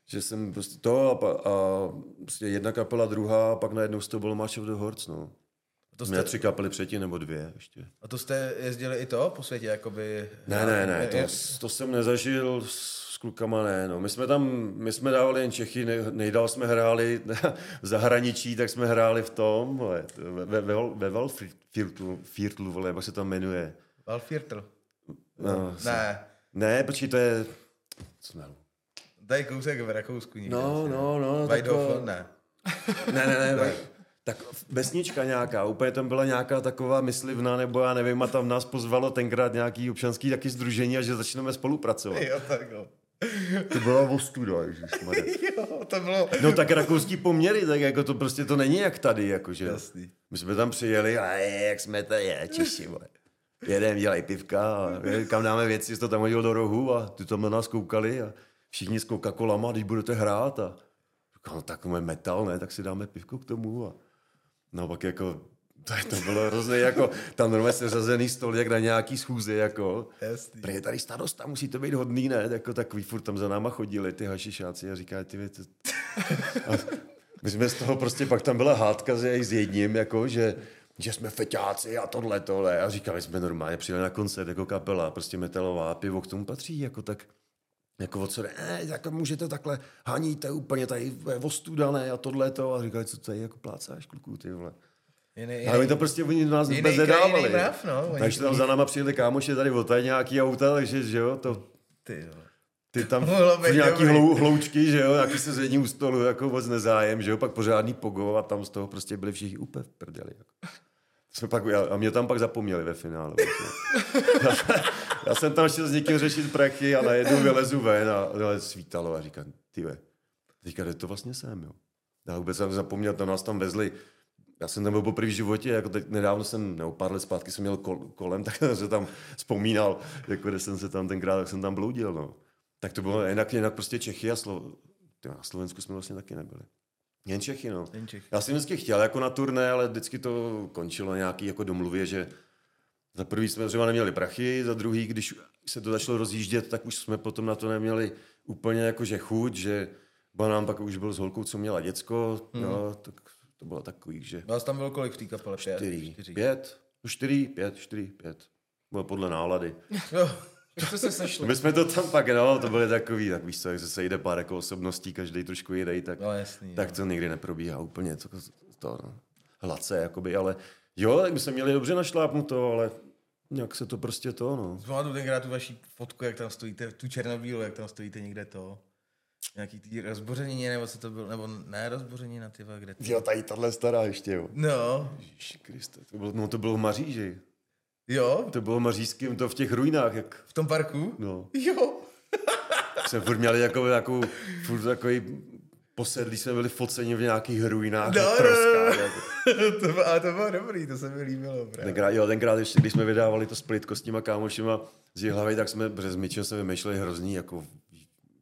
Speaker 2: že jsem prostě to a, a prostě jedna kapela, druhá, a pak najednou z toho bylo March of the Hordes, no.
Speaker 1: To
Speaker 2: Měl
Speaker 1: jste,
Speaker 2: tři kapely předtím, nebo dvě ještě.
Speaker 1: a to jste jezdili i to po světě, jakoby...
Speaker 2: Ne, ne, ne, to, to jsem nezažil s klukama, ne, no. My jsme tam, my jsme dávali jen Čechy, ne, nejdál jsme hráli v zahraničí, tak jsme hráli v tom, vole, ve, ve, ve, ve Valfirtlu, Firtlu, vole, jak se tam jmenuje.
Speaker 1: Valfirtl.
Speaker 2: No,
Speaker 1: Ne,
Speaker 2: ne, počkej, to je, co ne,
Speaker 1: tady kousek v Rakousku někde.
Speaker 2: No, no, no, tako-
Speaker 1: ne.
Speaker 2: Ne, ne, ne, ne. Tak vesnička nějaká, úplně tam byla nějaká taková myslivna, nebo já nevím, a tam nás pozvalo tenkrát nějaký občanský taky združení a že začneme spolupracovat.
Speaker 1: Jo, tak jo.
Speaker 2: To byla ostuda.
Speaker 1: Jo, to bylo...
Speaker 2: No tak rakouský poměry, tak jako to prostě to není jak tady, jakože.
Speaker 1: Jasný.
Speaker 2: My jsme tam přijeli a je, jak jsme to je, Češi, vole. Jedem, dělají pivka a je, kam dáme věci, jsi to tam hodil do rohu a ty tam na nás koukali a všichni s Coca-Colama, když budete hrát a říkám, no tak máme metal, ne, tak si dáme pivko k tomu a no pak jako to, to bylo hrozně jako, tam normálně seřazený stol, jak na nějaký schůzi, jako.
Speaker 1: Jasný.
Speaker 2: Prý je tady starosta, musí to být hodný, ne? Jako takový furt tam za náma chodili ty hašišáci a říkají, ty věci. A my jsme z toho prostě, pak tam byla hádka s, s jedním, jako, že, že jsme feťáci a tohle, tohle. A říkali jsme normálně, přijeli na koncert jako kapela, prostě metalová, pivo k tomu patří, jako tak jako o co ne, jako můžete takhle, haníte úplně tady ostudané a tohle to. A říkali, co tady jako plácáš, kluku, ty vole.
Speaker 1: Jiný,
Speaker 2: Ale oni to prostě oni nás
Speaker 1: jiný
Speaker 2: vůbec nedávali.
Speaker 1: jiný mrav, no.
Speaker 2: Takže tam za náma přijeli kámoši tady od tady nějaký auta, takže že jo, to,
Speaker 1: Ty jo.
Speaker 2: ty tam nějaký hlou, hloučky, že jo, nějaký se zjední u stolu, jako moc nezájem, že jo, pak pořádný pogo a tam z toho prostě byli všichni úplně v prdeli. Jako. Jsme pak, a mě tam pak zapomněli ve finále. já, jsem tam šel s někým řešit prachy a najednou vylezu ven a, a svítalo a říkám, ty ve, říká, kde to vlastně jsem, jo. Já vůbec jsem zapomněl, tam nás tam vezli, já jsem tam byl poprvé v životě, jako teď nedávno jsem, nebo pár let zpátky jsem měl kol, kolem, tak jsem se tam vzpomínal, jako kde jsem se tam tenkrát, tak jsem tam bloudil, no. Tak to bylo jinak, jinak prostě Čechy a Slo... Na Slovensku jsme vlastně taky nebyli. Jen Čechy, no.
Speaker 1: Jen Čechy.
Speaker 2: Já jsem vždycky chtěl jako na turné, ale vždycky to končilo nějaký jako domluvě, že za prvý jsme třeba neměli prachy, za druhý, když se to začalo rozjíždět, tak už jsme potom na to neměli úplně jako že chuť, že Banán pak už byl s holkou, co měla děcko, hmm. jo, tak to bylo takový, že
Speaker 1: Vás tam bylo kolik v té kapele? Pět?
Speaker 2: čtyři,
Speaker 1: Čtyři.
Speaker 2: pět, no čtyři, pět, čtyři, pět. Bylo podle nálady.
Speaker 1: Jo.
Speaker 3: Jste se sešli?
Speaker 2: My jsme to tam pak, no, to byly takový, tak víš co, jak se sejde pár jako osobností, každý trošku jiný, tak,
Speaker 1: No jasný.
Speaker 2: tak to nikdy neprobíhá úplně to, to no, hladce, jakoby, ale jo, tak my jsme měli dobře našlápnuto, ale nějak se to prostě to, no.
Speaker 1: Pamatuju tenkrát tu vaši fotku, jak tam stojíte, tu černobílou, jak tam stojíte někde to. nějaký tý rozboření, nebo co to bylo, nebo ne rozboření na ty kde ty...
Speaker 2: Jo, tady tahle stará ještě, jo.
Speaker 1: No,
Speaker 2: Ježiši Kriste, to bylo, no to bylo v Maříži.
Speaker 1: jo,
Speaker 2: To bylo v Mařížském, to v těch ruinách, jak,
Speaker 1: v tom parku?
Speaker 2: no.
Speaker 1: Jo.
Speaker 2: Jsme furt měli jako, jako furt takový posedlí jsme byli foceni v nějakých ruinách.
Speaker 1: No, no, no.
Speaker 2: jako.
Speaker 1: to, bylo- ale to bylo dobrý, to se mi líbilo. Právě.
Speaker 2: Tenkrát, jo, tenkrát ještě, když jsme vydávali to splitko s těma kámošima z hlavy, tak jsme přes Mitchell jsme vymýšleli hrozný jako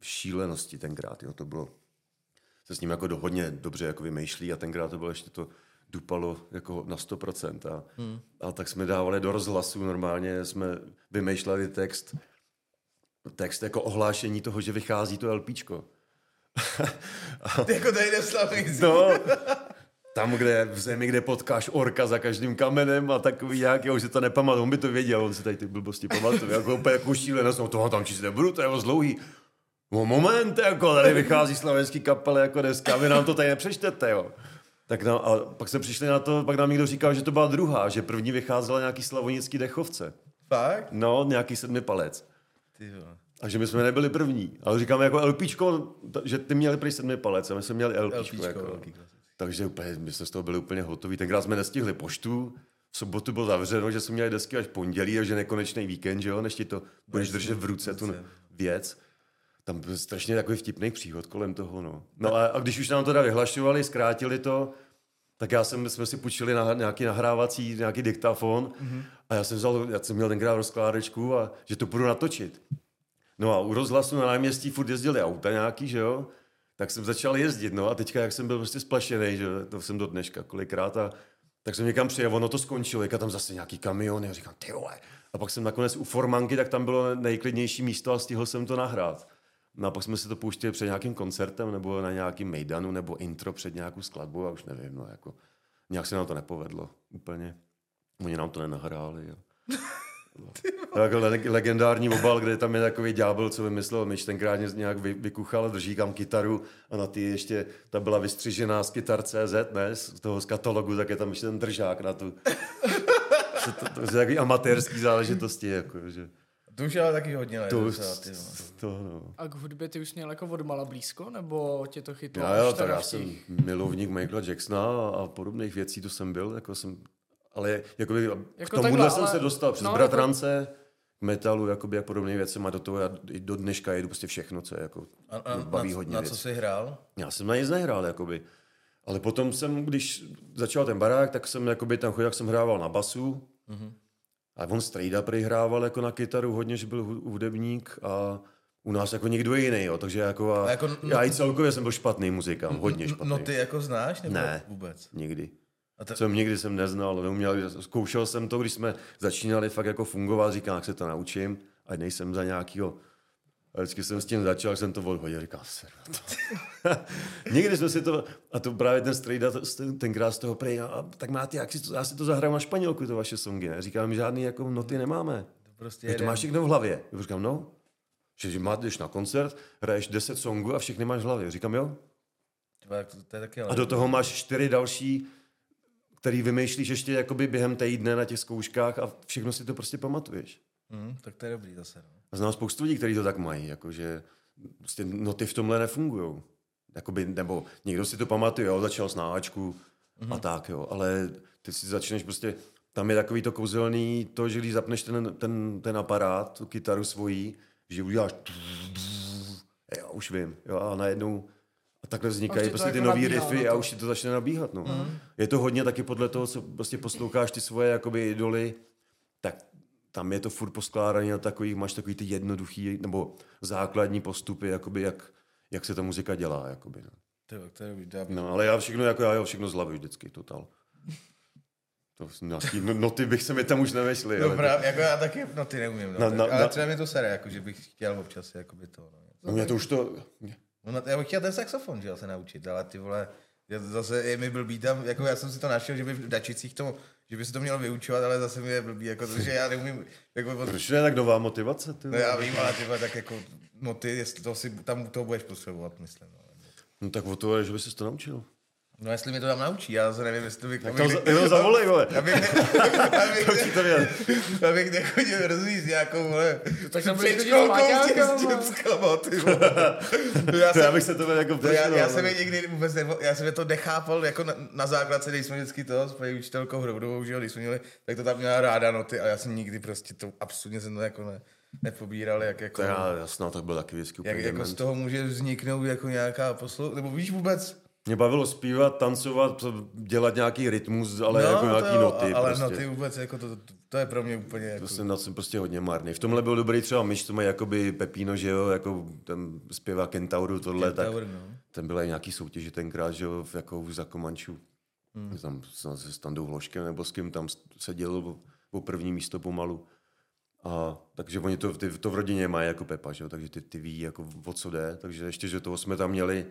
Speaker 2: šílenosti tenkrát, jo, to bylo, se s ním jako do, hodně dobře jako vymýšlí a tenkrát to bylo ještě to dupalo jako na 100%. A, hmm. a tak jsme dávali do rozhlasu normálně, jsme vymýšleli text, text jako ohlášení toho, že vychází to LPčko.
Speaker 1: Jako tady neslavný
Speaker 2: No, tam, kde v zemi, kde potkáš orka za každým kamenem a takový nějaký, já už si to nepamatuju, on by to věděl, on si tady ty blbosti pamatuje, jako úplně jako šílenost, no toho tam číst nebudu, to je moc dlouhý. No moment, jako tady vychází slavenský kapele jako dneska, vy nám to tady nepřečtete, jo. Tak no, a pak jsme přišli na to, pak nám někdo říkal, že to byla druhá, že první vycházela nějaký slavonický dechovce.
Speaker 1: Fakt?
Speaker 2: No, nějaký sedmi palec.
Speaker 1: Ty vole.
Speaker 2: A že my jsme nebyli první. Ale říkáme jako LPčko, že ty měli prý sedmi palec a my jsme měli LPčko.
Speaker 1: LPčko,
Speaker 2: jako. Takže úplně, my jsme z toho byli úplně hotoví. Tenkrát jsme nestihli poštu, v sobotu bylo zavřeno, že jsme měli desky až pondělí, takže nekonečný víkend, že jo, než ti to budeš držet v ruce, tu věc. Tam byl strašně takový vtipný příhod kolem toho, no. No a, a když už nám to teda vyhlašovali, zkrátili to, tak já jsem, jsme si půjčili na, nějaký nahrávací, nějaký diktafon mm-hmm. a já jsem vzal, já jsem měl tenkrát rozkládečku a že to půjdu natočit. No a u rozhlasu na náměstí furt jezdili auta nějaký, že jo? Tak jsem začal jezdit, no a teďka, jak jsem byl prostě splašený, že to jsem do dneška kolikrát a tak jsem někam přijel, ono to skončilo, jak tam zase nějaký kamion, já říkám, ty vole. A pak jsem nakonec u Formanky, tak tam bylo nejklidnější místo a stihl jsem to nahrát. No a pak jsme si to pouštěli před nějakým koncertem, nebo na nějakým mejdanu, nebo intro před nějakou skladbu, a už nevím, no jako, nějak se nám to nepovedlo úplně. Oni nám to nenahráli, jo. To je jako le- legendární obal, kde tam je takový ďábel, co vymyslel myš, tenkrát ně- nějak vy, vykuchal, drží kam kytaru a na ty ještě, ta byla vystřižená z kytar CZ, ne, z toho z katalogu, tak je tam ještě ten držák na tu. to, to, to, to, takový amatérský záležitosti, jako, že
Speaker 1: To už je ale taky hodně let.
Speaker 2: to,
Speaker 1: vole.
Speaker 2: to, no.
Speaker 3: A k hudbě ty už měl jako odmala blízko, nebo tě to chytlo?
Speaker 2: Já, jo,
Speaker 3: až
Speaker 2: tak já jsem milovník Michaela Jacksona a, a podobných věcí, to jsem byl, jako jsem, ale jakoby, jako k
Speaker 3: Jako
Speaker 2: tomuhle
Speaker 3: takhle,
Speaker 2: jsem
Speaker 3: ale-
Speaker 2: se dostal přes
Speaker 3: no,
Speaker 2: no,
Speaker 3: jako-
Speaker 2: bratrance, k metalu, jakoby a podobných věcem a do toho já i do dneška jedu prostě všechno, co je jako,
Speaker 1: A, a,
Speaker 2: baví
Speaker 1: na,
Speaker 2: hodně
Speaker 1: na
Speaker 2: věcí.
Speaker 1: co jsi hrál?
Speaker 2: Já jsem na nic nehrál, jakoby. Ale potom jsem, když začal ten barák, tak jsem jakoby tam chodil, jak jsem hrával na basu. Mm-hmm. A on Strejda hrával jako na kytaru hodně, že byl hu- hudebník a u nás jako někdo jiný, jo. Takže jako, a,
Speaker 1: A jako-
Speaker 2: já i celkově jsem byl špatný muzikant, hodně špatný.
Speaker 1: No ty jako znáš, nebo
Speaker 2: Ne.
Speaker 1: vůbec?
Speaker 2: Nikdy.
Speaker 1: A to-
Speaker 2: Jsem nikdy jsem neznal, neuměl, zkoušel jsem to, když jsme začínali fakt jako fungovat, říkám, jak se to naučím, a nejsem za nějakýho a vždycky jsem s tím začal, jak jsem to odhodil, říkal se. Nikdy jsme si to, a to právě ten strejda to- tenkrát z toho prej, a, tak máte, jak si to, já si to zahraju na španělku, to vaše songy, ne? Říkám, žádný jako noty nemáme.
Speaker 1: To prostě
Speaker 2: Že to máš všechno v hlavě. Já říkám, no, že, že máš, jdeš na koncert, hraješ 10 songů a všechny máš v hlavě. Říkám, jo,
Speaker 1: To, to je taky
Speaker 2: a do toho máš čtyři další, který vymýšlíš ještě jakoby během týdne na těch zkouškách a všechno si to prostě pamatuješ.
Speaker 1: Hmm, tak to je dobrý zase. No.
Speaker 2: A znám spoustu lidí, kteří to tak mají, jakože prostě noty v tomhle nefungují. Jakoby, nebo někdo si to pamatuje, jo, začal s náčku mm-hmm. a tak, jo, ale ty si začneš prostě, tam je takový to kouzelný, to, že když zapneš ten, ten, ten aparát, tu kytaru svojí, že uděláš já už vím, jo, a najednou a takhle vznikají prostě ty
Speaker 3: jako
Speaker 2: nový
Speaker 3: nabíhá
Speaker 2: riffy
Speaker 3: na
Speaker 2: a už ti to začne nabíhat, no. Mm. Je to hodně taky podle toho, co prostě posloucháš ty svoje jakoby idoly, tak tam je to furt poskládané na takových, máš takový ty jednoduchý, nebo základní postupy, jakoby jak, jak se ta muzika dělá, jakoby, no.
Speaker 1: Tyba, to je dobrý. To já bych-
Speaker 2: no. ale já všechno, jako já jo, všechno z hlavy vždycky, total. To, nějaký no- noty bych se mi tam už nevešly.
Speaker 1: No
Speaker 2: ale
Speaker 1: právě, jako já taky no ty neumím, no.
Speaker 2: Na-
Speaker 1: tak,
Speaker 2: na-
Speaker 1: ale
Speaker 2: na-
Speaker 1: třeba mě to sere, jako, že bych chtěl občas jakoby to, no.
Speaker 2: no, mě to už to,
Speaker 1: no na- já bych chtěl ten saxofon, že jo, se naučit, ale ty vole, já zase je mi blbý tam, jako já jsem si to našel, že by v Dačicích to, že by se to mělo vyučovat, ale zase mi je blbý, jako to, že já neumím, jako,
Speaker 2: proč je tak nová motivace? Ty?
Speaker 1: no já vím, ale ty vole, tak jako, no ty, jestli to si tam toho budeš potřebovat, myslím, no.
Speaker 2: No tak o to že by se to naučil.
Speaker 1: No jestli mě to tam naučí, já se nevím, jestli to bych...
Speaker 2: Tak to za- jenom zavolej, vole.
Speaker 1: Abych, ne, abych,
Speaker 2: to mě.
Speaker 1: abych nechodil rozvíjet nějakou, vole,
Speaker 3: tak tam budeš chodit s
Speaker 1: předškolkou s dětskama, ty vole. Já
Speaker 2: To já
Speaker 1: jsem,
Speaker 2: bych se to jako
Speaker 1: to já, já jsem je někdy vůbec nevo, já jsem je to nechápal, jako na, na základce, když jsme vždycky to s paní učitelkou Hroudovou, že jo, když jsme měli, tak to tam měla ráda noty a já jsem nikdy prostě to, absolutně jsem to jako ne, nepobíral, jak jako,
Speaker 2: To já, snad tak byl taky vždycky
Speaker 1: jak
Speaker 2: úplně
Speaker 1: jako z toho může vzniknout jako nějaká poslu, nebo víš vůbec,
Speaker 2: Mě bavilo zpívat, tancovat, dělat nějaký rytmus, ale
Speaker 1: no,
Speaker 2: jako nějaký
Speaker 1: jo,
Speaker 2: noty.
Speaker 1: ale
Speaker 2: prostě.
Speaker 1: noty vůbec, jako to, to, to je pro mě úplně jako,
Speaker 2: To jsem na jsem prostě hodně marný. V tomhle byl dobrý třeba myš, to má jakoby Pepino, že jo, jako ten zpěvá Kentauru, tohle, tak
Speaker 1: Tower, no.
Speaker 2: ten byl i nějaký soutěži tenkrát, že jo, v- jako už za Komančů. Hmm. Tam se Standou Vloškem nebo s kým tam seděl o první místo pomalu. A, takže oni to, ty, to v rodině mají jako Pepa, že jo, takže ty, ty ví, jako o co jde. Takže ještě, že toho jsme tam měli,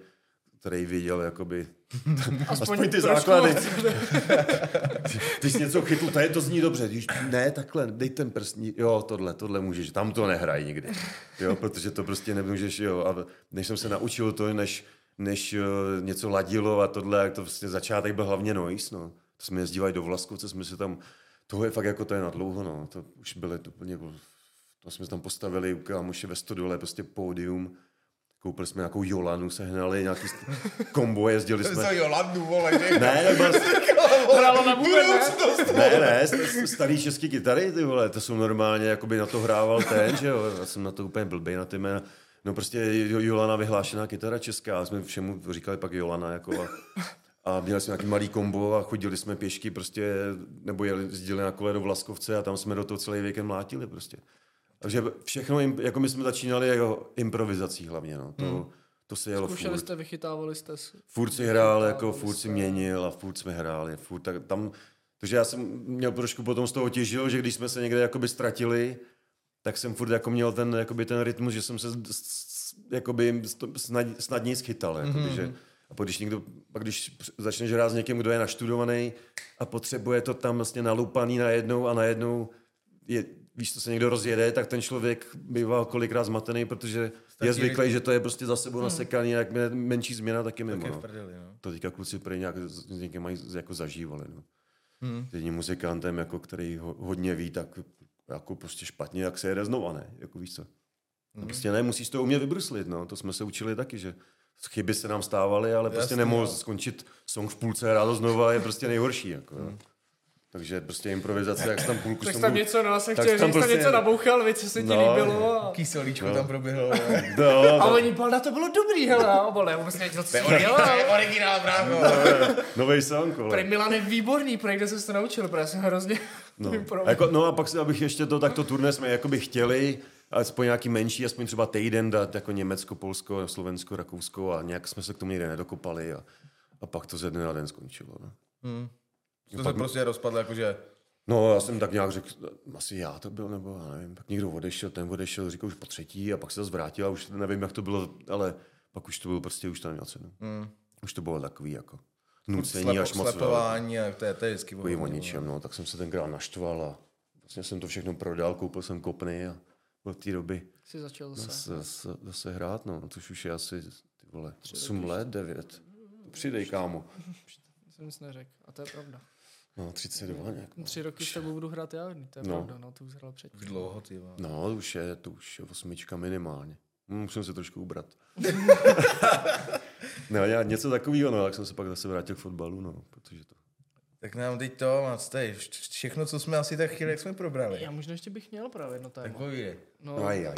Speaker 2: který věděl, jakoby, aspoň, ty
Speaker 3: trošku
Speaker 2: základy.
Speaker 3: co.
Speaker 2: Ty jsi něco chytl, tady to zní dobře. Když, ne, takhle, dej ten prst. Jo, tohle, tohle můžeš. Tam to nehraj nikdy. Jo, protože to prostě nemůžeš, jo. A než jsem se naučil to, než, než uh, něco ladilo a tohle, jak to vlastně začátek byl hlavně noise, no. To jsme jezdívali do Vlaskovce, jsme se tam, toho je fakt jako to je na dlouho, no. To už byly to úplně, to jsme tam postavili u kámoše ve stodole, prostě pódium. Koupili jsme nějakou Jolanu, sehnali nějaký st- kombo, jezdili
Speaker 1: To
Speaker 2: jsme.
Speaker 1: je Jolandu, vole, že?
Speaker 2: Ne, nebyl,
Speaker 3: Hrálo na ne?
Speaker 1: Budoucnost,
Speaker 2: ne, ne, starý český kytary, ty vole, to jsou normálně, jakoby na to hrával ten, že jo, já jsem na to úplně blbej na ty jména. No prostě Jo- Jolana vyhlášená kytara česká, a jsme všemu říkali pak Jolana, jako a, a měli jsme nějaký malý kombo a chodili jsme pěšky prostě, nebo jeli, jezdili na kole do Vlaskovce a tam jsme do toho celý víkend mlátili prostě. Takže všechno, jako my jsme začínali jako improvizací hlavně, no. To, to se jelo
Speaker 3: Zkoušeli
Speaker 2: furt.
Speaker 3: jste, vychytávali jste. s-
Speaker 2: Furt si hrál, jako furt si měnil a furt jsme hráli. Furt, tak tam, takže já jsem měl trošku potom z toho těžil, že když jsme se někde jakoby ztratili, tak jsem furt jako měl ten, jakoby ten rytmus, že jsem se jakoby snad, snadněji schytal. Jakoby, mm-hmm. že, a pak když, někdo, pak když začneš hrát s někým, kdo je naštudovaný a potřebuje to tam vlastně nalupaný najednou a najednou je, víš, to se někdo rozjede, tak ten člověk bývá kolikrát zmatený, protože je
Speaker 1: Stačí
Speaker 2: zvyklý,
Speaker 1: rytmus.
Speaker 2: že to je prostě za sebou nasekaný, jak je menší změna, tak je mimo.
Speaker 1: Tak je
Speaker 2: no.
Speaker 1: prdeli, no.
Speaker 2: To teďka kluci prý nějak s někým mají jako zažívali. No.
Speaker 1: Hmm.
Speaker 2: Jedním muzikantem, jako, který ho, hodně ví, tak jako prostě špatně, jak se jede znova, ne? Jako víš co? No, prostě ne, musíš to umět vybruslit, no. To jsme se učili taky, že chyby se nám stávaly, ale prostě
Speaker 1: Jasně,
Speaker 2: nemohl
Speaker 1: no.
Speaker 2: skončit song v půlce, hrát to znova, je prostě nejhorší, jako, jo. Takže prostě improvizace, jak tam půlku
Speaker 3: Tak tam něco, no, jsem
Speaker 2: tak
Speaker 3: chtěl říct,
Speaker 2: tam prostě-
Speaker 3: něco nabouchal, víc, co se ti
Speaker 2: No.
Speaker 3: líbilo. A...
Speaker 1: Kyselíčko
Speaker 2: No.
Speaker 1: tam proběhlo. vole.
Speaker 2: No,
Speaker 3: A
Speaker 2: no,
Speaker 3: oni, bol, na to bylo dobrý, hele, a bol, já vůbec nevěděl, co jsem dělal.
Speaker 1: originál, je originál, brácho.
Speaker 2: nový song, vole.
Speaker 3: Prej Milan je výborný, prej kde jsem se to naučil, protože jsem hrozně
Speaker 2: No.
Speaker 3: no.
Speaker 2: A jako, no a pak abych ještě to, tak to turné jsme jakoby chtěli, aspoň nějaký menší, aspoň třeba týden dát jako Německo, Polsko, Slovensko, Rakousko a nějak jsme se k tomu někde nedokopali a, a pak to ze dne na den skončilo. No.
Speaker 1: To se prostě rozpadlo, jakože...
Speaker 2: no já jsem tak nějak řekl, asi já to byl, nebo já nevím, pak někdo odešel, ten odešel, říkal už po třetí a pak se zase vrátil a už nevím, jak to bylo, ale pak už to bylo prostě, už to neměl cenu.
Speaker 1: Mm.
Speaker 2: Už to bylo takový jako nucení
Speaker 1: Slepo,
Speaker 2: až moc velké.
Speaker 1: slepování a to je, to je vždycky
Speaker 2: o
Speaker 1: ono,
Speaker 2: ničem, no, tak jsem se tenkrát naštval a vlastně jsem to všechno prodal, koupil jsem kopny a od té doby
Speaker 3: Si začal zase.
Speaker 2: zase, zase, zase hrát, no, což už je asi, ty vole, 8 let, 9. Přidej, kámo.
Speaker 3: Jsem nic neřekl. A to je pravda.
Speaker 2: No, 32 nějak.
Speaker 3: Tři roky s tebou budu hrát já, to je
Speaker 2: No.
Speaker 3: pravda, no, to už hrál předtím.
Speaker 1: Už dlouho, ty vole.
Speaker 2: No, už je, to už je osmička minimálně. Hm, Musím se trošku ubrat. no, já něco takového, no, tak jsem se pak zase vrátil k fotbalu, no, protože to...
Speaker 1: Tak nám teď to, mác, tady, všechno, co jsme asi tak chtěli, jak jsme probrali.
Speaker 3: Já možná ještě bych měl právě jedno
Speaker 1: Tak
Speaker 3: téma.
Speaker 1: povídej.
Speaker 3: No,
Speaker 2: Aj, aj.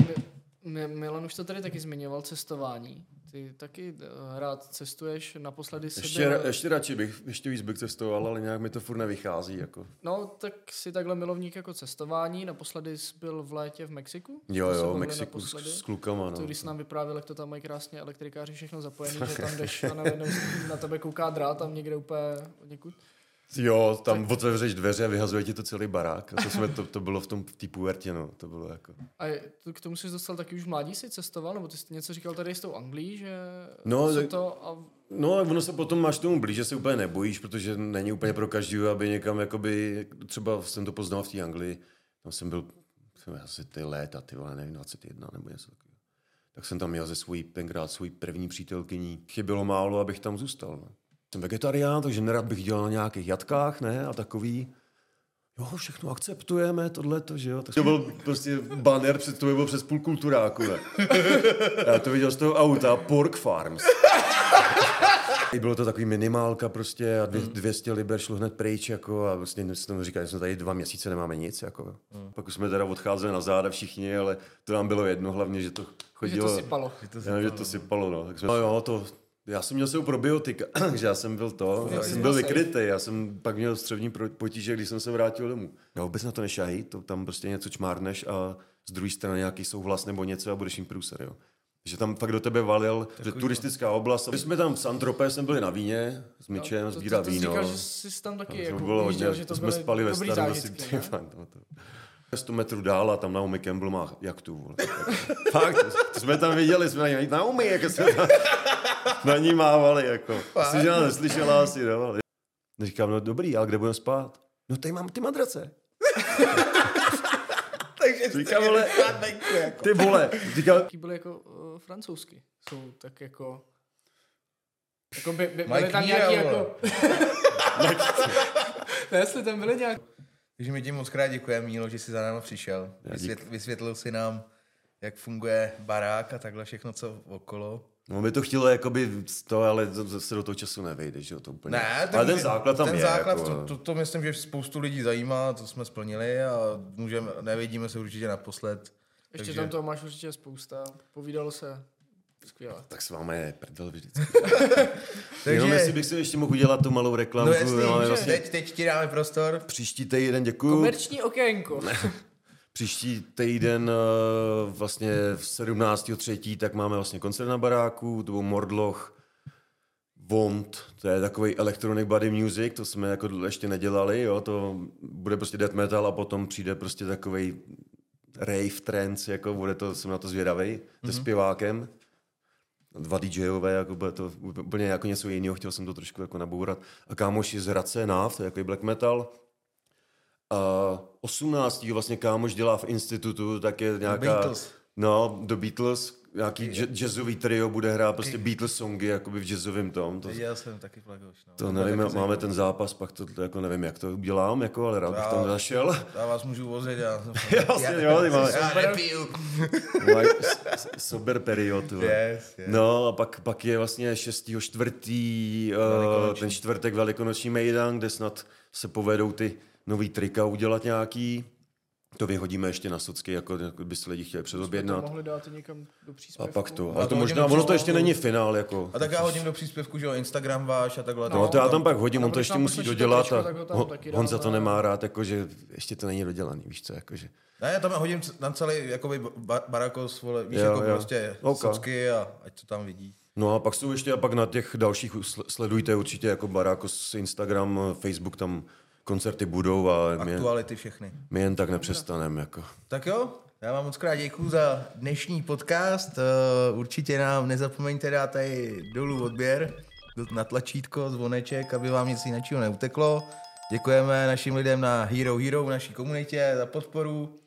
Speaker 3: Mi- Mi- Milan už to tady taky zmiňoval, cestování. Ty taky eh, rád cestuješ, naposledy jsi
Speaker 2: Ještě,
Speaker 3: byl...
Speaker 2: ještě radši bych, ještě víc bych cestoval, ale nějak mi to furt nevychází, jako.
Speaker 3: No, tak si takhle milovník jako cestování. Naposledy jsi byl v létě v Mexiku?
Speaker 2: Jo, jo,
Speaker 3: bavili
Speaker 2: Mexiku s,
Speaker 3: naposledy.
Speaker 2: s klukama,
Speaker 3: To,
Speaker 2: no.
Speaker 3: když jsi nám vyprávěl, jak to tam mají krásně elektrikáři všechno zapojený, že tam jdeš a najednou na tebe kouká drát tam někde úplně někud.
Speaker 2: Jo, tam tak... otevřeš dveře a vyhazuje ti to celý barák. A to, jsme, to, to bylo v tom v té puertě, no. To bylo jako...
Speaker 3: A to, k tomu jsi dostal taky už v mládí si cestoval, nebo ty jsi něco říkal tady s tou Anglií, že
Speaker 2: No, tak-
Speaker 3: to a
Speaker 2: No a ono se potom máš tomu blíž, že se úplně nebojíš, protože není úplně pro každého, aby někam, jakoby, třeba jsem to poznal v té Anglii, tam jsem byl jsem asi ty léta, ty vole, nevím, 21 nebo něco takového. Tak jsem tam měl ze svojí, tenkrát svojí první přítelkyní. Chybělo málo, abych tam zůstal. No. Jsem vegetarián, takže nerad bych dělal na nějakých jatkách, ne, a takový. Jo, všechno akceptujeme, tohleto, že jo. Tak to byl prostě banner, před to byl přes půl kulturáku, ne. Já to viděl z toho auta, Pork Farms. Bylo to takový minimálka prostě a dvě, 200 liber šlo hned pryč jako a vlastně jsme tomu říkali, že jsme tady dva měsíce nemáme nic jako. Pak už jsme teda odcházeli na záda všichni, ale to nám bylo jedno, hlavně, že to
Speaker 3: Že
Speaker 2: chodilo.
Speaker 3: to sypalo.
Speaker 2: Já, že to sypalo, no. Tak jsme, no jo, to, já jsem měl svou probiotika, takže já jsem byl to, já jsem
Speaker 3: byl
Speaker 2: vykrytý, já jsem pak měl střevní potíže, když jsem se vrátil domů. Já vůbec na to nešají, to tam prostě něco čmárneš a z druhé strany nějaký souhlas nebo něco a budeš jim průser, jo. že tam fakt do tebe valil, že turistická oblast. My jsme tam v Santropé, jsme byli na víně s Mičem,
Speaker 3: No, to-
Speaker 2: sbírat
Speaker 3: to, to, to
Speaker 2: víno.
Speaker 3: říkal, že jsi tam taky
Speaker 2: To
Speaker 3: jako
Speaker 2: bylo hodně,
Speaker 3: že to
Speaker 2: jsme
Speaker 3: byly
Speaker 2: spali ve
Speaker 3: dobrý
Speaker 2: starém asi no to. 100 metrů dál a tam Naomi Campbell má jachtu. Vole. Fakt, to, to, jsme tam viděli, jsme na ní, Naomi, jak jsme tam na ní mávali, jako. Myslím, že nás neslyšela asi, no. ale- Říkám, no dobrý, ale kde budeme spát? No tady mám ty madrace.
Speaker 1: Takže
Speaker 2: Říkám, vole,
Speaker 1: venku, jako.
Speaker 2: ty vole. Říkám,
Speaker 3: Taky byly jako uh, francouzsky. Jsou tak jako... Jako by, by,
Speaker 1: Mike
Speaker 3: byly tam nějaký jako... ne, jestli tam byly nějak...
Speaker 1: Takže my ti moc krát děkujeme, Mílo, že jsi za náma přišel. Vysvětl, vysvětlil si nám, jak funguje barák a takhle všechno, co okolo.
Speaker 2: no by to chtělo jakoby to, ale to, to se do toho času nevejde, že jo, to úplně.
Speaker 1: Ne,
Speaker 2: ale ten základ tam
Speaker 1: ten
Speaker 2: je.
Speaker 1: základ,
Speaker 2: jako,
Speaker 1: to, to, to, myslím, že spoustu lidí zajímá, to jsme splnili a můžeme, nevidíme se určitě naposled.
Speaker 3: Ještě
Speaker 1: Takže-
Speaker 3: tam toho máš určitě spousta. Povídalo se. Skvěle.
Speaker 2: Tak s vámi je prdel vždycky.
Speaker 1: Takže,
Speaker 2: Jenom jestli bych si ještě mohl udělat tu malou reklamu.
Speaker 1: no jasný,
Speaker 2: ale
Speaker 1: že
Speaker 2: vlastně
Speaker 1: teď, teď ti dáme prostor.
Speaker 2: příští týden, děkuju.
Speaker 3: Komerční okénko.
Speaker 2: Příští týden eh, vlastně v 17.3. tak máme vlastně koncert na baráku, to byl Mordloch, Vont, to je takový electronic body music, to jsme jako ještě nedělali, jo, to bude prostě death metal a potom přijde prostě takový rave trance, jako bude to, jsem na to zvědavý, mm-hmm. se zpěvákem. Dva DJové, jako bude to úplně jako něco jiného, chtěl jsem to trošku jako nabourat. A kámoši z Hradce Nav, to je jako black metal. A 18. vlastně kámoš dělá v institutu, tak je nějaká...
Speaker 1: Beatles.
Speaker 2: No, do Beatles, nějaký ja- jazzový trio bude hrát prostě Beatles songy jakoby v jazzovém tom. To,
Speaker 1: Viděl jsem taky flagoš. No.
Speaker 2: to nevím,
Speaker 1: taky
Speaker 2: máme ten zápas, pak to, to jako nevím, jak to udělám, jako, ale rád bych
Speaker 1: Já-
Speaker 2: tam zašel.
Speaker 1: Já vás můžu vozit, já,
Speaker 2: Jasně, jo, ty máš.
Speaker 1: já nepiju.
Speaker 2: Sober period.
Speaker 1: Yes, yes.
Speaker 2: No a pak, pak je vlastně 6. čtvrtý, uh, ten čtvrtek velikonoční mejdan, kde snad se povedou ty nový trika udělat nějaký. To vyhodíme ještě na socky, jako, jako by si lidi chtěli
Speaker 3: To
Speaker 2: předobědnat.
Speaker 3: mohli dát někam do
Speaker 2: A
Speaker 3: příspěvku.
Speaker 2: pak to.
Speaker 1: A
Speaker 2: Ale
Speaker 1: to
Speaker 2: to možná, ono to ještě není finál, jako.
Speaker 1: A tak já hodím do příspěvku, že jo, Instagram váš a takhle.
Speaker 2: No, to já tam pak hodím,
Speaker 3: A
Speaker 2: on to ještě musí dodělat a
Speaker 3: ho taky
Speaker 2: Honza to nemá rád, jakože ještě to není dodělaný, víš co, jakože.
Speaker 1: Ne, já tam hodím na celý jakoby ba- barakos, vole, víš,
Speaker 2: Jo,
Speaker 1: jako
Speaker 2: jo.
Speaker 1: prostě
Speaker 2: Ok.
Speaker 1: socky a ať to tam vidí.
Speaker 2: No a pak jsou ještě, a pak na těch dalších sl- sledujte určitě jako Barákos Instagram, Facebook, tam koncerty budou a my,
Speaker 1: Aktuality všechny.
Speaker 2: my jen tak nepřestaneme, jako.
Speaker 1: Tak jo, já vám moc krát děkuju za dnešní podcast. Uh, určitě nám nezapomeňte dát tady dolů odběr na tlačítko, zvoneček, aby vám nic jiného neuteklo. Děkujeme našim lidem na Hero Hero v naší komunitě za podporu.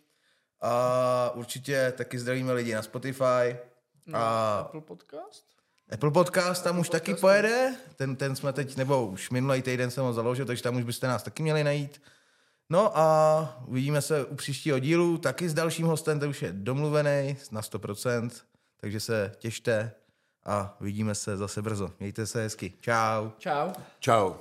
Speaker 1: A určitě taky zdravíme lidi na Spotify. A
Speaker 3: Apple Podcast?
Speaker 1: Apple Podcast tam už taky pojede, ten, ten jsme teď, nebo už minulý týden jsem ho založil, takže tam už byste nás taky měli najít. No a uvidíme se u příštího dílu, taky s dalším hostem, ten už je domluvený na 100%, takže se těšte a vidíme se zase brzo. Mějte se hezky. Čau.
Speaker 3: Čau.
Speaker 2: Čau.